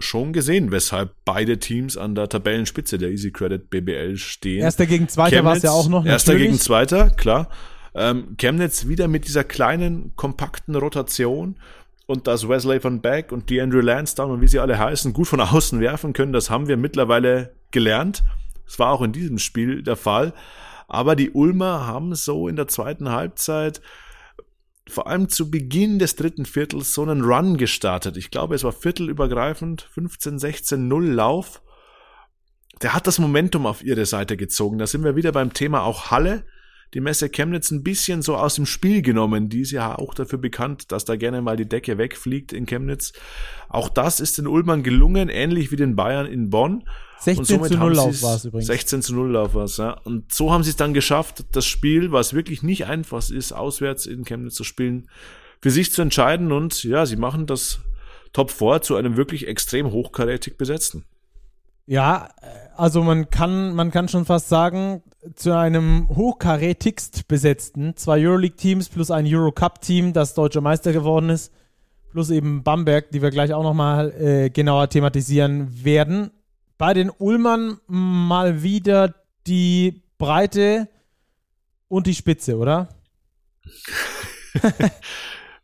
schon gesehen, weshalb beide Teams an der Tabellenspitze der Easy Credit BBL stehen. Erster gegen Zweiter war es ja auch noch. Erster natürlich. gegen Zweiter, klar. Ähm, Chemnitz wieder mit dieser kleinen, kompakten Rotation und dass Wesley van Beck und DeAndre Lansdowne und wie sie alle heißen, gut von <laughs> außen werfen können, das haben wir mittlerweile gelernt. Das war auch in diesem Spiel der Fall. Aber die Ulmer haben so in der zweiten Halbzeit vor allem zu Beginn des dritten Viertels so einen Run gestartet. Ich glaube, es war viertelübergreifend, 15, 16, 0 Lauf. Der hat das Momentum auf ihre Seite gezogen. Da sind wir wieder beim Thema auch Halle die Messe Chemnitz ein bisschen so aus dem Spiel genommen. Die ist ja auch dafür bekannt, dass da gerne mal die Decke wegfliegt in Chemnitz. Auch das ist den Ulmern gelungen, ähnlich wie den Bayern in Bonn. 16 zu 0 Lauf war es übrigens. 16 zu 0 Lauf war es, ja. Und so haben sie es dann geschafft, das Spiel, was wirklich nicht einfach ist, auswärts in Chemnitz zu spielen, für sich zu entscheiden. Und ja, sie machen das Top 4 zu einem wirklich extrem hochkarätig besetzten. Ja, also man kann, man kann schon fast sagen, zu einem hochkarätigst besetzten, zwei Euroleague-Teams plus ein Eurocup-Team, das deutscher Meister geworden ist, plus eben Bamberg, die wir gleich auch nochmal äh, genauer thematisieren werden. Bei den Ulmern mal wieder die Breite und die Spitze, oder?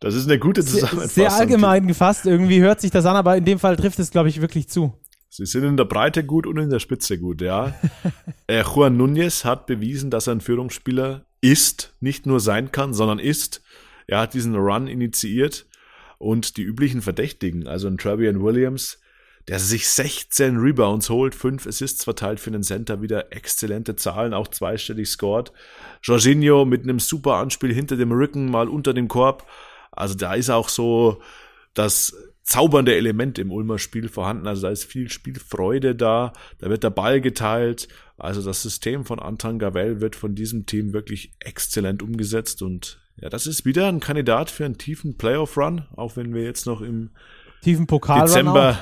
Das ist eine gute Zusammenfassung. Sehr, sehr allgemein gefasst, irgendwie hört sich das an, aber in dem Fall trifft es, glaube ich, wirklich zu. Sie sind in der Breite gut und in der Spitze gut, ja. <laughs> äh, Juan Núñez hat bewiesen, dass er ein Führungsspieler ist, nicht nur sein kann, sondern ist. Er hat diesen Run initiiert. und die üblichen Verdächtigen, also ein Travian Williams, der sich 16 Rebounds holt, 5 Assists verteilt für den Center, wieder exzellente Zahlen, auch zweistellig scored. Jorginho mit einem super Anspiel hinter dem Rücken, mal unter dem Korb. Also da ist auch so das zaubernde Element im Ulmer Spiel vorhanden. Also da ist viel Spielfreude da, da wird der Ball geteilt. Also das System von Anton Gavel wird von diesem Team wirklich exzellent umgesetzt und ja, das ist wieder ein Kandidat für einen tiefen Playoff-Run, auch wenn wir jetzt noch im tiefen Pokal Dezember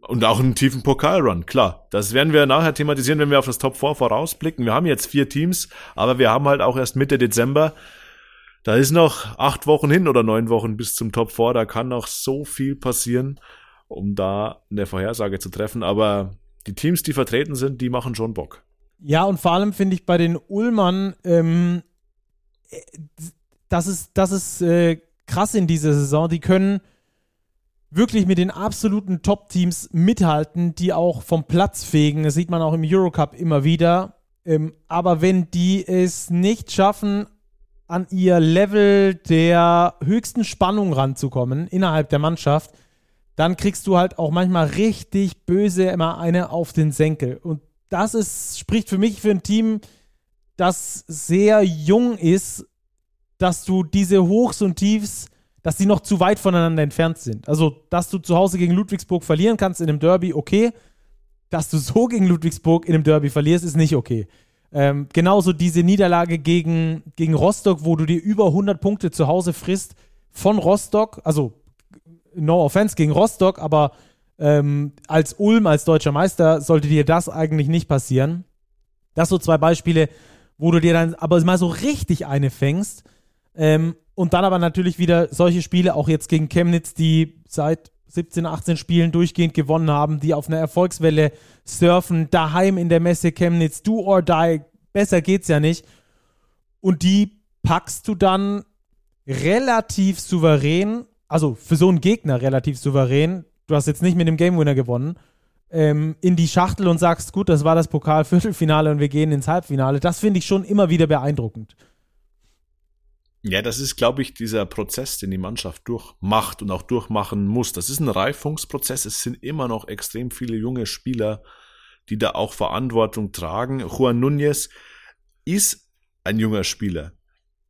und auch einen tiefen Pokalrun, klar. Das werden wir nachher thematisieren, wenn wir auf das Top 4 vorausblicken. Wir haben jetzt vier Teams, aber wir haben halt auch erst Mitte Dezember. Da ist noch acht Wochen hin oder neun Wochen bis zum Top 4. Da kann noch so viel passieren, um da eine Vorhersage zu treffen. Aber die Teams, die vertreten sind, die machen schon Bock. Ja, und vor allem finde ich bei den Ullmann, ähm, das ist, das ist äh, krass in dieser Saison. Die können wirklich mit den absoluten Top-Teams mithalten, die auch vom Platz fegen. Das sieht man auch im Eurocup immer wieder. Ähm, aber wenn die es nicht schaffen, an ihr Level der höchsten Spannung ranzukommen innerhalb der Mannschaft, dann kriegst du halt auch manchmal richtig böse immer eine auf den Senkel. Und das ist, spricht für mich für ein Team, das sehr jung ist, dass du diese Hochs und Tiefs dass sie noch zu weit voneinander entfernt sind. Also, dass du zu Hause gegen Ludwigsburg verlieren kannst in einem Derby, okay. Dass du so gegen Ludwigsburg in einem Derby verlierst, ist nicht okay. Ähm, genauso diese Niederlage gegen, gegen Rostock, wo du dir über 100 Punkte zu Hause frisst von Rostock, also no offense gegen Rostock, aber ähm, als Ulm, als deutscher Meister, sollte dir das eigentlich nicht passieren. Das so zwei Beispiele, wo du dir dann aber mal so richtig eine fängst. Ähm, und dann aber natürlich wieder solche Spiele, auch jetzt gegen Chemnitz, die seit 17, 18 Spielen durchgehend gewonnen haben, die auf einer Erfolgswelle surfen, daheim in der Messe Chemnitz, do or die, besser geht's ja nicht. Und die packst du dann relativ souverän, also für so einen Gegner relativ souverän, du hast jetzt nicht mit dem Game Winner gewonnen, ähm, in die Schachtel und sagst, gut, das war das Pokal-Viertelfinale und wir gehen ins Halbfinale. Das finde ich schon immer wieder beeindruckend. Ja, das ist, glaube ich, dieser Prozess, den die Mannschaft durchmacht und auch durchmachen muss. Das ist ein Reifungsprozess. Es sind immer noch extrem viele junge Spieler, die da auch Verantwortung tragen. Juan Núñez ist ein junger Spieler.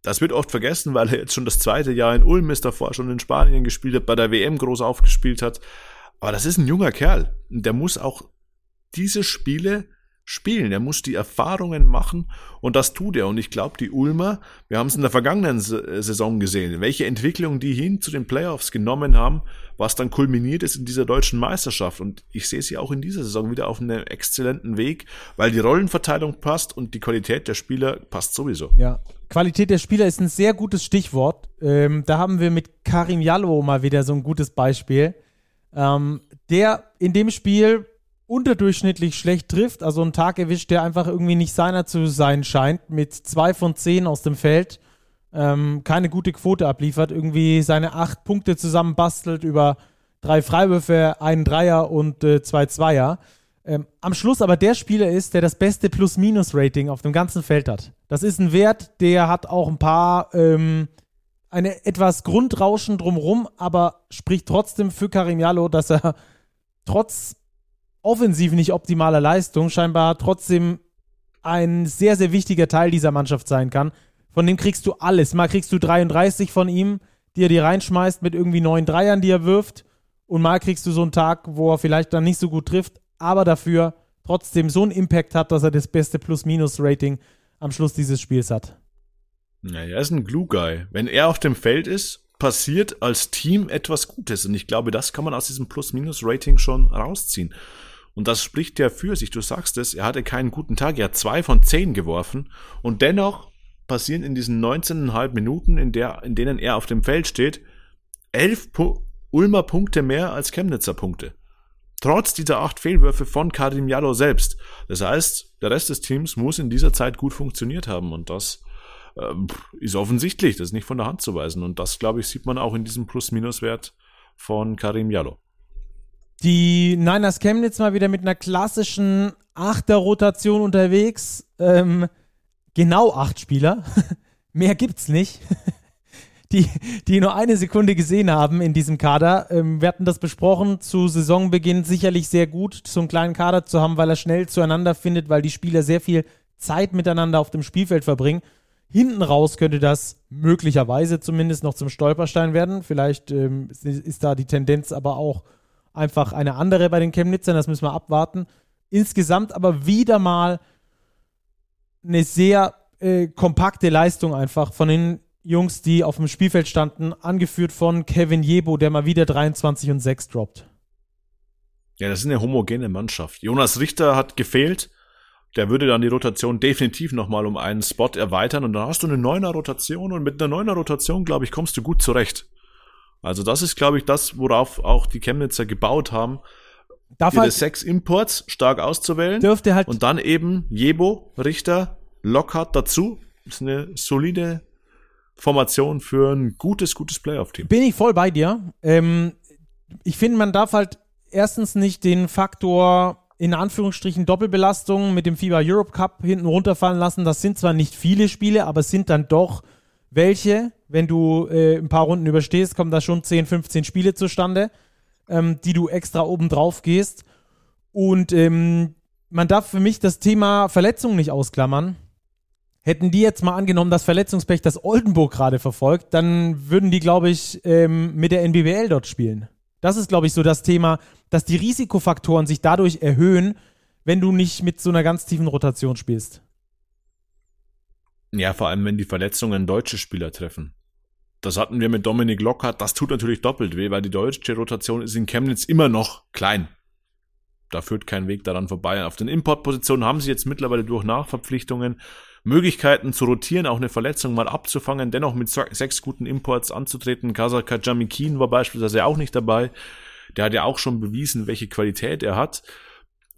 Das wird oft vergessen, weil er jetzt schon das zweite Jahr in Ulm ist, davor schon in Spanien gespielt hat, bei der WM groß aufgespielt hat. Aber das ist ein junger Kerl. Der muss auch diese Spiele spielen. Er muss die Erfahrungen machen und das tut er. Und ich glaube, die Ulmer, wir haben es in der vergangenen äh, Saison gesehen, welche Entwicklung die hin zu den Playoffs genommen haben, was dann kulminiert ist in dieser deutschen Meisterschaft. Und ich sehe sie auch in dieser Saison wieder auf einem exzellenten Weg, weil die Rollenverteilung passt und die Qualität der Spieler passt sowieso. Ja, Qualität der Spieler ist ein sehr gutes Stichwort. Ähm, da haben wir mit Karim Jallo mal wieder so ein gutes Beispiel. Ähm, der in dem Spiel unterdurchschnittlich schlecht trifft, also einen Tag erwischt, der einfach irgendwie nicht seiner zu sein scheint, mit zwei von zehn aus dem Feld, ähm, keine gute Quote abliefert, irgendwie seine acht Punkte zusammenbastelt über drei Freiwürfe, einen Dreier und äh, zwei Zweier. Ähm, am Schluss aber der Spieler ist, der das beste Plus-Minus-Rating auf dem ganzen Feld hat. Das ist ein Wert, der hat auch ein paar, ähm, eine etwas Grundrauschen drumrum, aber spricht trotzdem für Karim Jallo, dass er trotz offensiv nicht optimaler Leistung scheinbar trotzdem ein sehr, sehr wichtiger Teil dieser Mannschaft sein kann. Von dem kriegst du alles. Mal kriegst du 33 von ihm, die er dir reinschmeißt mit irgendwie neun Dreiern, die er wirft. Und mal kriegst du so einen Tag, wo er vielleicht dann nicht so gut trifft, aber dafür trotzdem so einen Impact hat, dass er das beste Plus-Minus-Rating am Schluss dieses Spiels hat. Naja, er ist ein Glue-Guy. Wenn er auf dem Feld ist, passiert als Team etwas Gutes. Und ich glaube, das kann man aus diesem Plus-Minus-Rating schon rausziehen. Und das spricht ja für sich. Du sagst es, er hatte keinen guten Tag. Er hat zwei von zehn geworfen. Und dennoch passieren in diesen 19,5 Minuten, in, der, in denen er auf dem Feld steht, elf Pu Ulmer Punkte mehr als Chemnitzer Punkte. Trotz dieser acht Fehlwürfe von Karim Jallo selbst. Das heißt, der Rest des Teams muss in dieser Zeit gut funktioniert haben. Und das äh, ist offensichtlich. Das ist nicht von der Hand zu weisen. Und das, glaube ich, sieht man auch in diesem Plus-Minus-Wert von Karim Jallo. Die Niners Chemnitz mal wieder mit einer klassischen Achter-Rotation unterwegs. Ähm, genau acht Spieler. <laughs> Mehr gibt's nicht. <laughs> die, die nur eine Sekunde gesehen haben in diesem Kader. Ähm, wir hatten das besprochen, zu Saisonbeginn sicherlich sehr gut, so einen kleinen Kader zu haben, weil er schnell zueinander findet, weil die Spieler sehr viel Zeit miteinander auf dem Spielfeld verbringen. Hinten raus könnte das möglicherweise zumindest noch zum Stolperstein werden. Vielleicht ähm, ist da die Tendenz aber auch einfach eine andere bei den Chemnitzern, das müssen wir abwarten. Insgesamt aber wieder mal eine sehr äh, kompakte Leistung einfach von den Jungs, die auf dem Spielfeld standen, angeführt von Kevin Jebo, der mal wieder 23 und 6 droppt. Ja, das ist eine homogene Mannschaft. Jonas Richter hat gefehlt. Der würde dann die Rotation definitiv nochmal um einen Spot erweitern und dann hast du eine neuner Rotation und mit einer neuner Rotation, glaube ich, kommst du gut zurecht. Also das ist, glaube ich, das, worauf auch die Chemnitzer gebaut haben. Darf halt sechs Imports stark auszuwählen. Dürfte halt. Und dann eben Jebo, Richter, Lockhart dazu. Das ist eine solide Formation für ein gutes, gutes Playoff-Team. Bin ich voll bei dir. Ähm, ich finde, man darf halt erstens nicht den Faktor in Anführungsstrichen Doppelbelastung mit dem FIBA Europe Cup hinten runterfallen lassen. Das sind zwar nicht viele Spiele, aber es sind dann doch welche. Wenn du äh, ein paar Runden überstehst, kommen da schon 10, 15 Spiele zustande, ähm, die du extra oben drauf gehst. Und ähm, man darf für mich das Thema Verletzung nicht ausklammern. Hätten die jetzt mal angenommen, das Verletzungspech, das Oldenburg gerade verfolgt, dann würden die, glaube ich, ähm, mit der NBBL dort spielen. Das ist, glaube ich, so das Thema, dass die Risikofaktoren sich dadurch erhöhen, wenn du nicht mit so einer ganz tiefen Rotation spielst. Ja, vor allem, wenn die Verletzungen deutsche Spieler treffen. Das hatten wir mit Dominik Lockhart. Das tut natürlich doppelt weh, weil die deutsche Rotation ist in Chemnitz immer noch klein. Da führt kein Weg daran vorbei. Auf den Importpositionen haben sie jetzt mittlerweile durch Nachverpflichtungen Möglichkeiten zu rotieren, auch eine Verletzung mal abzufangen, dennoch mit sechs guten Imports anzutreten. Kasaka Jamikin war beispielsweise auch nicht dabei. Der hat ja auch schon bewiesen, welche Qualität er hat.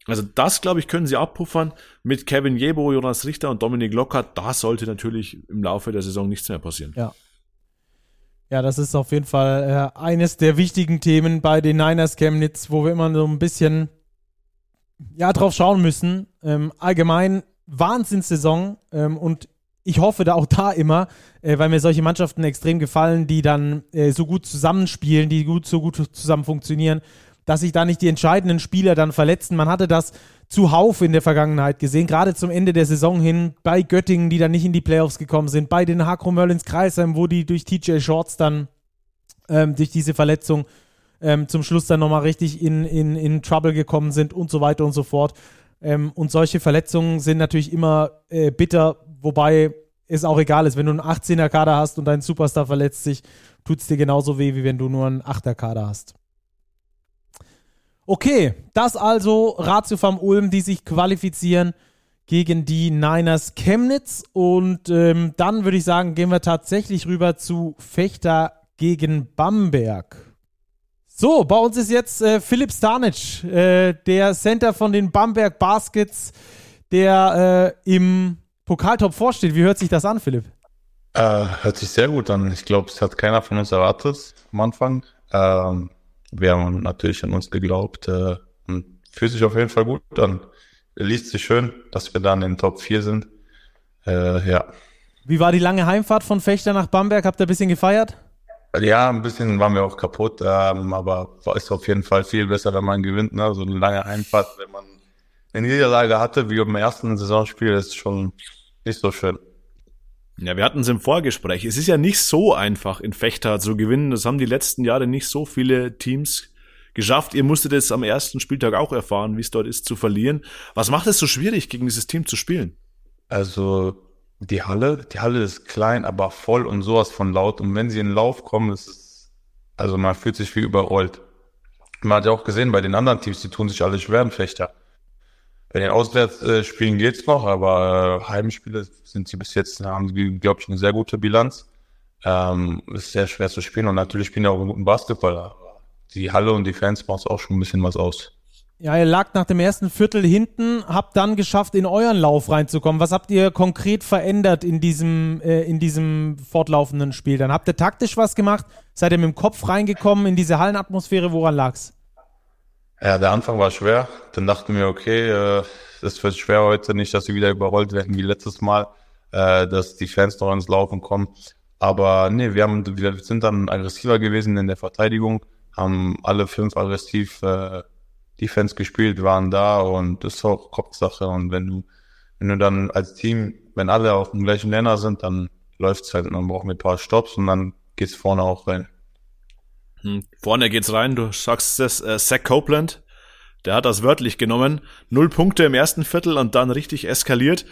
Also das, glaube ich, können sie abpuffern mit Kevin Jebo, Jonas Richter und Dominik Lockhart. Da sollte natürlich im Laufe der Saison nichts mehr passieren. Ja. Ja, das ist auf jeden Fall äh, eines der wichtigen Themen bei den Niners Chemnitz, wo wir immer so ein bisschen ja, drauf schauen müssen. Ähm, allgemein Wahnsinnssaison ähm, und ich hoffe da auch da immer, äh, weil mir solche Mannschaften extrem gefallen, die dann äh, so gut zusammenspielen, die gut so gut zusammen funktionieren, dass sich da nicht die entscheidenden Spieler dann verletzen. Man hatte das zuhauf in der Vergangenheit gesehen, gerade zum Ende der Saison hin, bei Göttingen, die dann nicht in die Playoffs gekommen sind, bei den Hakro Merlins Kreisheim, wo die durch TJ Shorts dann ähm, durch diese Verletzung ähm, zum Schluss dann nochmal richtig in, in, in Trouble gekommen sind und so weiter und so fort. Ähm, und solche Verletzungen sind natürlich immer äh, bitter, wobei es auch egal ist. Wenn du einen 18er Kader hast und dein Superstar verletzt sich, tut es dir genauso weh, wie wenn du nur einen 8er Kader hast. Okay, das also Ratio vom Ulm, die sich qualifizieren gegen die Niners Chemnitz. Und ähm, dann würde ich sagen, gehen wir tatsächlich rüber zu Fechter gegen Bamberg. So, bei uns ist jetzt äh, Philipp Stanic, äh, der Center von den Bamberg Baskets, der äh, im Pokaltop vorsteht. Wie hört sich das an, Philipp? Äh, hört sich sehr gut an. Ich glaube, es hat keiner von uns erwartet am Anfang. Ähm, wir haben natürlich an uns geglaubt äh, und fühlt sich auf jeden Fall gut an. Liest sich schön, dass wir dann in den Top 4 sind. Äh, ja. Wie war die lange Heimfahrt von Fechter nach Bamberg? Habt ihr ein bisschen gefeiert? Ja, ein bisschen waren wir auch kaputt, ähm, aber ist auf jeden Fall viel besser, wenn man gewinnt. Ne? So eine lange Einfahrt, wenn man eine Niederlage hatte, wie im ersten Saisonspiel, ist schon nicht so schön. Ja, wir hatten es im Vorgespräch. Es ist ja nicht so einfach, in Fechter zu gewinnen. Das haben die letzten Jahre nicht so viele Teams geschafft. Ihr musstet es am ersten Spieltag auch erfahren, wie es dort ist zu verlieren. Was macht es so schwierig, gegen dieses Team zu spielen? Also die Halle, die Halle ist klein, aber voll und sowas von laut. Und wenn sie in Lauf kommen, ist es, also man fühlt sich wie überrollt. Man hat ja auch gesehen, bei den anderen Teams, die tun sich alle schwer im Fechter. Bei den Auswärtsspielen geht's noch, aber äh, Heimspiele sind sie bis jetzt, haben sie, glaube ich, eine sehr gute Bilanz. Ähm, ist sehr schwer zu spielen und natürlich spielen die auch einen guten Basketball. Die Halle und die Fans machen auch schon ein bisschen was aus. Ja, ihr lag nach dem ersten Viertel hinten, habt dann geschafft, in euren Lauf reinzukommen. Was habt ihr konkret verändert in diesem, äh, in diesem fortlaufenden Spiel? Dann habt ihr taktisch was gemacht? Seid ihr mit dem Kopf reingekommen in diese Hallenatmosphäre? Woran lag's? Ja, der Anfang war schwer. Dann dachten wir, okay, äh, das wird schwer heute nicht, dass wir wieder überrollt werden wie letztes Mal, äh, dass die Fans noch ins Laufen kommen. Aber nee, wir haben, wir sind dann aggressiver gewesen in der Verteidigung, haben alle fünf aggressiv äh, Defense gespielt, waren da und das ist auch Kopfsache. Und wenn du, wenn du dann als Team, wenn alle auf dem gleichen Nenner sind, dann läuft's halt und dann brauchen wir ein paar Stops und dann geht's vorne auch rein. Hm, vorne geht's rein, du sagst das, äh, Zach Copeland, der hat das wörtlich genommen. Null Punkte im ersten Viertel und dann richtig eskaliert.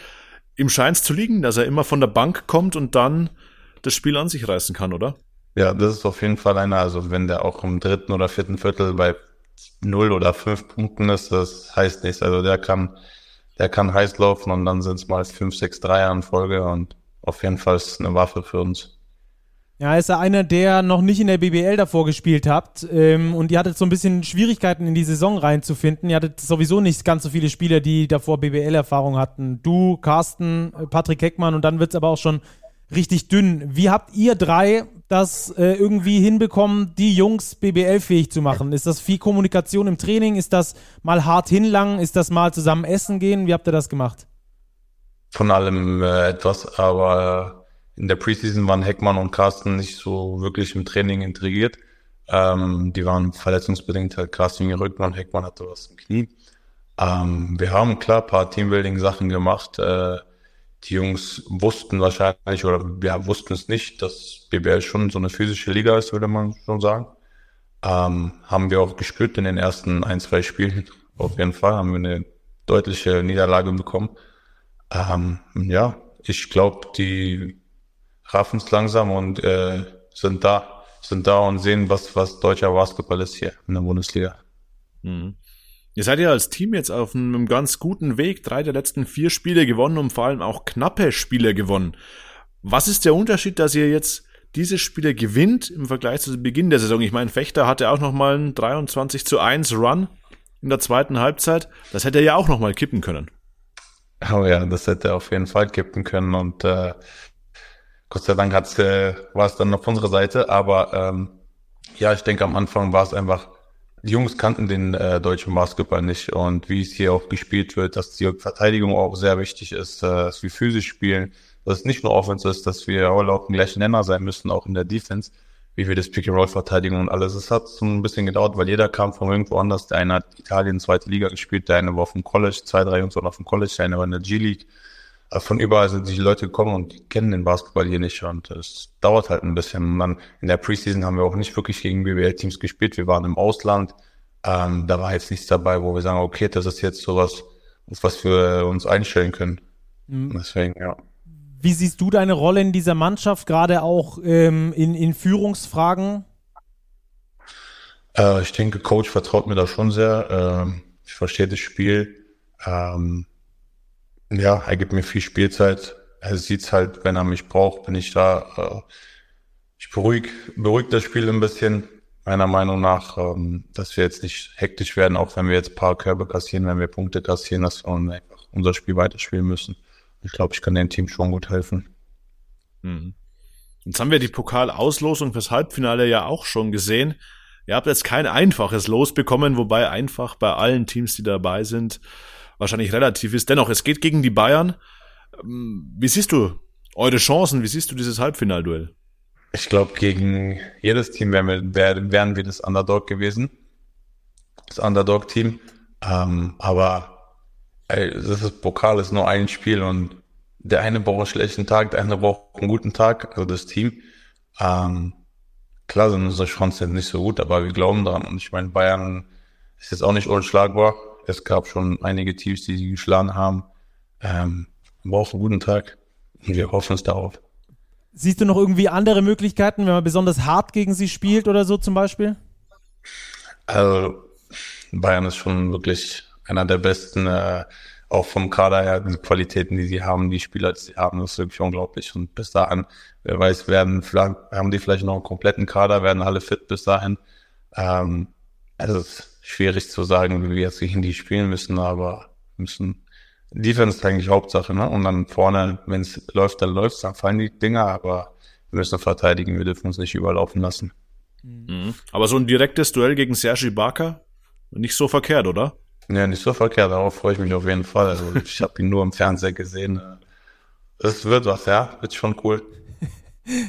Ihm scheint's zu liegen, dass er immer von der Bank kommt und dann das Spiel an sich reißen kann, oder? Ja, das ist auf jeden Fall einer, also wenn der auch im dritten oder vierten Viertel bei null oder fünf Punkten ist, das heißt nichts. Also der kann, der kann heiß laufen und dann sind es mal fünf, sechs Dreier in Folge und auf jeden Fall ist es eine Waffe für uns. Ja, ist er einer, der noch nicht in der BBL davor gespielt hat ähm, und ihr hattet so ein bisschen Schwierigkeiten in die Saison reinzufinden. Ihr hattet sowieso nicht ganz so viele Spieler, die davor BBL-Erfahrung hatten. Du, Carsten, Patrick Heckmann und dann wird es aber auch schon richtig dünn. Wie habt ihr drei das äh, irgendwie hinbekommen, die Jungs BBL-fähig zu machen? Ist das viel Kommunikation im Training? Ist das mal hart hinlangen? Ist das mal zusammen essen gehen? Wie habt ihr das gemacht? Von allem äh, etwas, aber in der Preseason waren Heckmann und Carsten nicht so wirklich im Training integriert. Ähm, die waren verletzungsbedingt halt Carsten im Rücken und Heckmann hatte was im Knie. Ähm, wir haben klar paar Teambuilding-Sachen gemacht. Äh, die Jungs wussten wahrscheinlich oder ja, wussten es nicht, dass BBL schon so eine physische Liga ist, würde man schon sagen. Ähm, haben wir auch gespürt in den ersten ein, zwei Spielen. <laughs> Auf jeden Fall haben wir eine deutliche Niederlage bekommen. Ähm, ja, ich glaube, die raffen es langsam und äh, sind da, sind da und sehen, was, was deutscher Basketball ist hier in der Bundesliga. Mhm. Ihr seid ja als Team jetzt auf einem ganz guten Weg, drei der letzten vier Spiele gewonnen und vor allem auch knappe Spiele gewonnen. Was ist der Unterschied, dass ihr jetzt diese Spiele gewinnt im Vergleich zu Beginn der Saison? Ich meine, Fechter hatte auch nochmal einen 23 zu 1 Run in der zweiten Halbzeit. Das hätte er ja auch nochmal kippen können. Oh ja, das hätte er auf jeden Fall kippen können und äh, Gott sei Dank hat's, äh, war es dann auf unserer Seite, aber ähm, ja, ich denke am Anfang war es einfach, die Jungs kannten den äh, deutschen Basketball nicht und wie es hier auch gespielt wird, dass die Verteidigung auch sehr wichtig ist, äh, dass wir physisch spielen, dass es nicht nur Offense ist, dass wir alle auf dem gleichen Nenner sein müssen, auch in der Defense, wie wir das Pick-and-Roll verteidigen und alles. Es hat so ein bisschen gedauert, weil jeder kam von irgendwo anders. Der eine hat Italien zweite Liga gespielt, der eine war auf dem College, zwei, drei Jungs waren auf dem College, der eine war in der G-League von überall sind die Leute gekommen und die kennen den Basketball hier nicht und es dauert halt ein bisschen. Und dann in der Preseason haben wir auch nicht wirklich gegen BWL-Teams gespielt. Wir waren im Ausland. Ähm, da war jetzt nichts dabei, wo wir sagen, okay, das ist jetzt sowas, auf was wir uns einstellen können. Mhm. Deswegen, ja. Wie siehst du deine Rolle in dieser Mannschaft, gerade auch ähm, in, in Führungsfragen? Äh, ich denke, Coach vertraut mir da schon sehr. Äh, ich verstehe das Spiel. Ähm, ja, er gibt mir viel Spielzeit. Er sieht's halt, wenn er mich braucht, bin ich da. Äh, ich beruhig, beruhig das Spiel ein bisschen, meiner Meinung nach, ähm, dass wir jetzt nicht hektisch werden, auch wenn wir jetzt paar Körbe kassieren, wenn wir Punkte kassieren, dass wir einfach unser Spiel weiterspielen müssen. Ich glaube, ich kann dem Team schon gut helfen. Mhm. Jetzt haben wir die Pokalauslosung fürs Halbfinale ja auch schon gesehen. Ihr habt jetzt kein einfaches Los bekommen, wobei einfach bei allen Teams, die dabei sind, wahrscheinlich relativ ist. Dennoch, es geht gegen die Bayern. Ähm, wie siehst du eure Chancen? Wie siehst du dieses Halbfinalduell? Ich glaube, gegen jedes Team wären wir, wär, wären wir das Underdog gewesen. Das Underdog-Team. Ähm, aber ey, das ist Pokal ist nur ein Spiel und der eine braucht einen schlechten Tag, der andere braucht einen guten Tag, also das Team. Ähm, klar sind unsere Chancen nicht so gut, aber wir glauben daran. Und ich meine, Bayern ist jetzt auch nicht unschlagbar es gab schon einige Teams, die sie geschlagen haben. Ähm, braucht einen guten Tag und wir hoffen es darauf. Siehst du noch irgendwie andere Möglichkeiten, wenn man besonders hart gegen sie spielt oder so zum Beispiel? Also Bayern ist schon wirklich einer der besten, äh, auch vom Kader her, die Qualitäten, die sie haben, die Spieler, die sie haben, ist wirklich unglaublich. Und bis dahin, wer weiß, werden, haben die vielleicht noch einen kompletten Kader, werden alle fit bis dahin. Ähm, also schwierig zu sagen, wie wir jetzt gegen die spielen müssen, aber müssen Defense ist eigentlich Hauptsache, ne? Und dann vorne, wenn es läuft, dann läuft dann fallen die Dinger, aber wir müssen verteidigen, wir dürfen uns nicht überlaufen lassen. Mhm. Aber so ein direktes Duell gegen Sergi Barker, nicht so verkehrt, oder? Ja, nicht so verkehrt, darauf freue ich mich auf jeden Fall. Also ich habe ihn nur im Fernseher gesehen. Es wird was, ja, wird schon cool.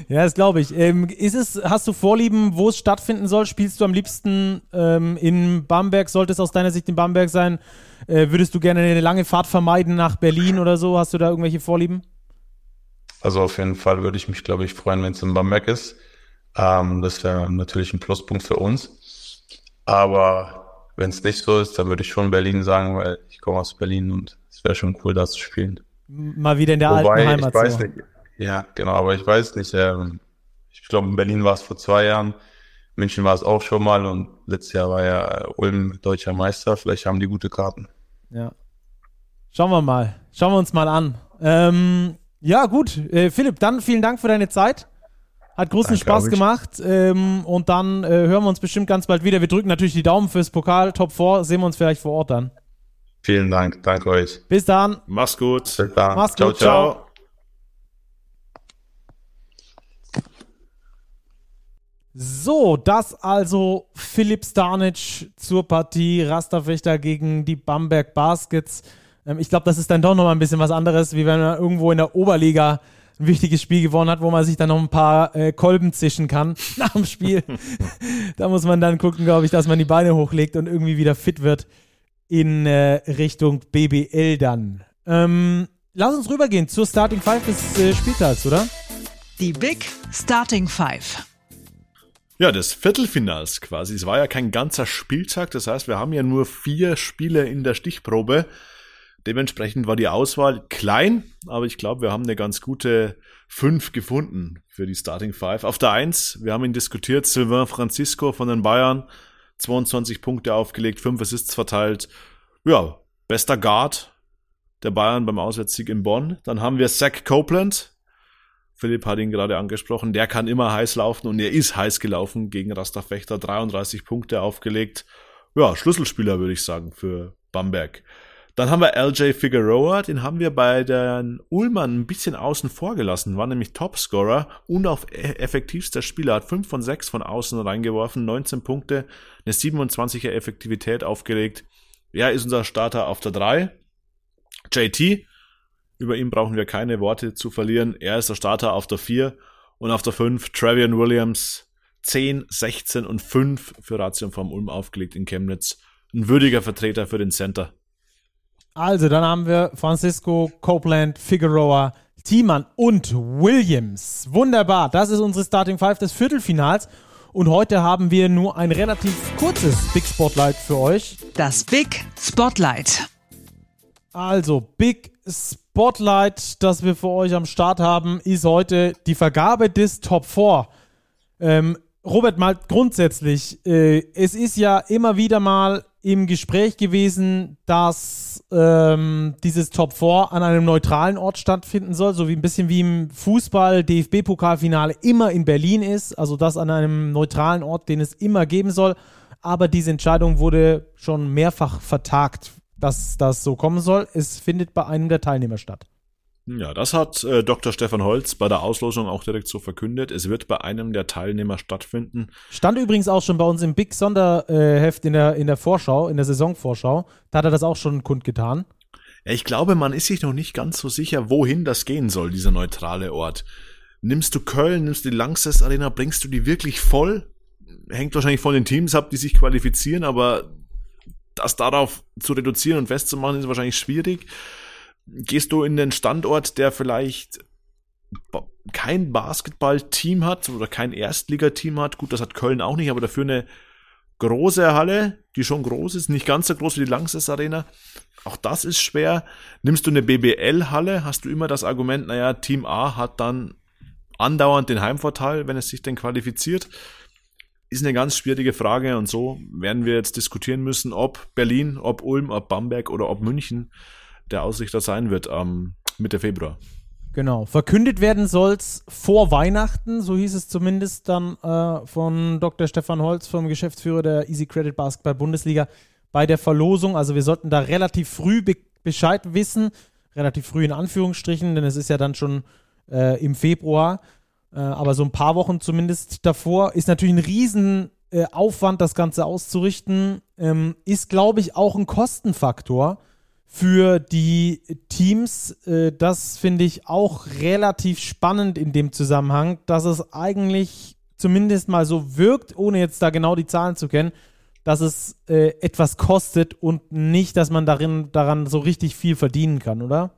Ja, das glaube ich. Ähm, ist es, hast du Vorlieben, wo es stattfinden soll? Spielst du am liebsten ähm, in Bamberg? Sollte es aus deiner Sicht in Bamberg sein? Äh, würdest du gerne eine lange Fahrt vermeiden nach Berlin oder so? Hast du da irgendwelche Vorlieben? Also auf jeden Fall würde ich mich, glaube ich, freuen, wenn es in Bamberg ist. Ähm, das wäre natürlich ein Pluspunkt für uns. Aber wenn es nicht so ist, dann würde ich schon Berlin sagen, weil ich komme aus Berlin und es wäre schon cool, da zu spielen. Mal wieder in der Wobei, alten Heimat. ich weiß nicht. Ja, genau, aber ich weiß nicht. Ähm, ich glaube, in Berlin war es vor zwei Jahren. München war es auch schon mal und letztes Jahr war ja äh, Ulm deutscher Meister. Vielleicht haben die gute Karten. Ja. Schauen wir mal. Schauen wir uns mal an. Ähm, ja, gut. Äh, Philipp, dann vielen Dank für deine Zeit. Hat großen Danke, Spaß gemacht. Ähm, und dann äh, hören wir uns bestimmt ganz bald wieder. Wir drücken natürlich die Daumen fürs Pokal Top 4. Sehen wir uns vielleicht vor Ort dann. Vielen Dank. Danke euch. Bis dann. Mach's gut. Bis dann. Mach's ciao, gut, ciao. ciao. So, das also Philipp Starnic zur Partie Rasterfechter gegen die Bamberg Baskets. Ähm, ich glaube, das ist dann doch nochmal ein bisschen was anderes, wie wenn man irgendwo in der Oberliga ein wichtiges Spiel gewonnen hat, wo man sich dann noch ein paar äh, Kolben zischen kann <laughs> nach dem Spiel. <laughs> da muss man dann gucken, glaube ich, dass man die Beine hochlegt und irgendwie wieder fit wird in äh, Richtung BBL dann. Ähm, lass uns rübergehen zur Starting Five des äh, Spieltags, oder? Die Big Starting Five. Ja, des Viertelfinals quasi. Es war ja kein ganzer Spieltag, das heißt, wir haben ja nur vier Spiele in der Stichprobe. Dementsprechend war die Auswahl klein, aber ich glaube, wir haben eine ganz gute fünf gefunden für die Starting Five. Auf der Eins, wir haben ihn diskutiert, Sylvain Francisco von den Bayern, 22 Punkte aufgelegt, fünf Assists verteilt. Ja, bester Guard der Bayern beim Auswärtssieg in Bonn. Dann haben wir Zach Copeland, Philipp hat ihn gerade angesprochen, der kann immer heiß laufen und er ist heiß gelaufen gegen Rasterfechter, 33 Punkte aufgelegt. Ja, Schlüsselspieler würde ich sagen für Bamberg. Dann haben wir LJ Figueroa, den haben wir bei den Ullmann ein bisschen außen vor gelassen, war nämlich Topscorer und auch e- effektivster Spieler, hat 5 von 6 von außen reingeworfen, 19 Punkte, eine 27er Effektivität aufgelegt. Er ist unser Starter auf der 3. JT, über ihn brauchen wir keine Worte zu verlieren. Er ist der Starter auf der 4 und auf der 5 Travian Williams 10, 16 und 5 für Ration vom Ulm aufgelegt in Chemnitz. Ein würdiger Vertreter für den Center. Also, dann haben wir Francisco, Copeland, Figueroa, Thiemann und Williams. Wunderbar. Das ist unsere Starting Five des Viertelfinals. Und heute haben wir nur ein relativ kurzes Big Spotlight für euch. Das Big Spotlight. Also, Big Spotlight, das wir für euch am Start haben, ist heute die Vergabe des Top 4. Ähm, Robert, mal grundsätzlich, äh, es ist ja immer wieder mal im Gespräch gewesen, dass ähm, dieses Top 4 an einem neutralen Ort stattfinden soll, so wie ein bisschen wie im Fußball DFB-Pokalfinale immer in Berlin ist, also das an einem neutralen Ort, den es immer geben soll. Aber diese Entscheidung wurde schon mehrfach vertagt, dass das so kommen soll. Es findet bei einem der Teilnehmer statt. Ja, das hat äh, Dr. Stefan Holz bei der Auslosung auch direkt so verkündet. Es wird bei einem der Teilnehmer stattfinden. Stand übrigens auch schon bei uns im Big Sonderheft in der, in der Vorschau, in der Saisonvorschau. Da hat er das auch schon kundgetan. Ja, ich glaube, man ist sich noch nicht ganz so sicher, wohin das gehen soll, dieser neutrale Ort. Nimmst du Köln, nimmst du die Langsess Arena, bringst du die wirklich voll? Hängt wahrscheinlich von den Teams ab, die sich qualifizieren, aber das darauf zu reduzieren und festzumachen, ist wahrscheinlich schwierig. Gehst du in den Standort, der vielleicht kein Basketballteam hat oder kein Erstligateam hat, gut, das hat Köln auch nicht, aber dafür eine große Halle, die schon groß ist, nicht ganz so groß wie die Langsess Arena. Auch das ist schwer. Nimmst du eine BBL-Halle, hast du immer das Argument, naja, Team A hat dann andauernd den Heimvorteil, wenn es sich denn qualifiziert. Ist eine ganz schwierige Frage und so werden wir jetzt diskutieren müssen, ob Berlin, ob Ulm, ob Bamberg oder ob München der Ausrichter sein wird am Mitte Februar. Genau. Verkündet werden soll's vor Weihnachten, so hieß es zumindest dann äh, von Dr. Stefan Holz, vom Geschäftsführer der Easy Credit Basketball Bundesliga, bei der Verlosung. Also wir sollten da relativ früh be Bescheid wissen, relativ früh in Anführungsstrichen, denn es ist ja dann schon äh, im Februar. Äh, aber so ein paar Wochen zumindest davor ist natürlich ein riesen äh, Aufwand, das Ganze auszurichten. Ähm, ist, glaube ich, auch ein Kostenfaktor für die Teams. Äh, das finde ich auch relativ spannend in dem Zusammenhang, dass es eigentlich zumindest mal so wirkt, ohne jetzt da genau die Zahlen zu kennen, dass es äh, etwas kostet und nicht, dass man darin daran so richtig viel verdienen kann, oder?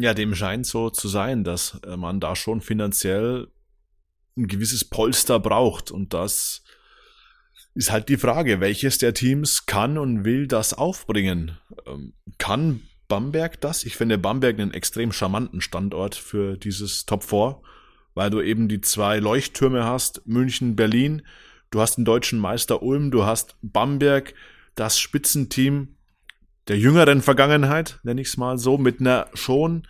Ja, dem scheint so zu sein, dass äh, man da schon finanziell ein gewisses Polster braucht. Und das ist halt die Frage, welches der Teams kann und will das aufbringen. Ähm, kann Bamberg das? Ich finde Bamberg einen extrem charmanten Standort für dieses Top 4, weil du eben die zwei Leuchttürme hast, München, Berlin. Du hast den deutschen Meister Ulm, du hast Bamberg, das Spitzenteam der jüngeren Vergangenheit, nenne ich es mal so, mit einer schon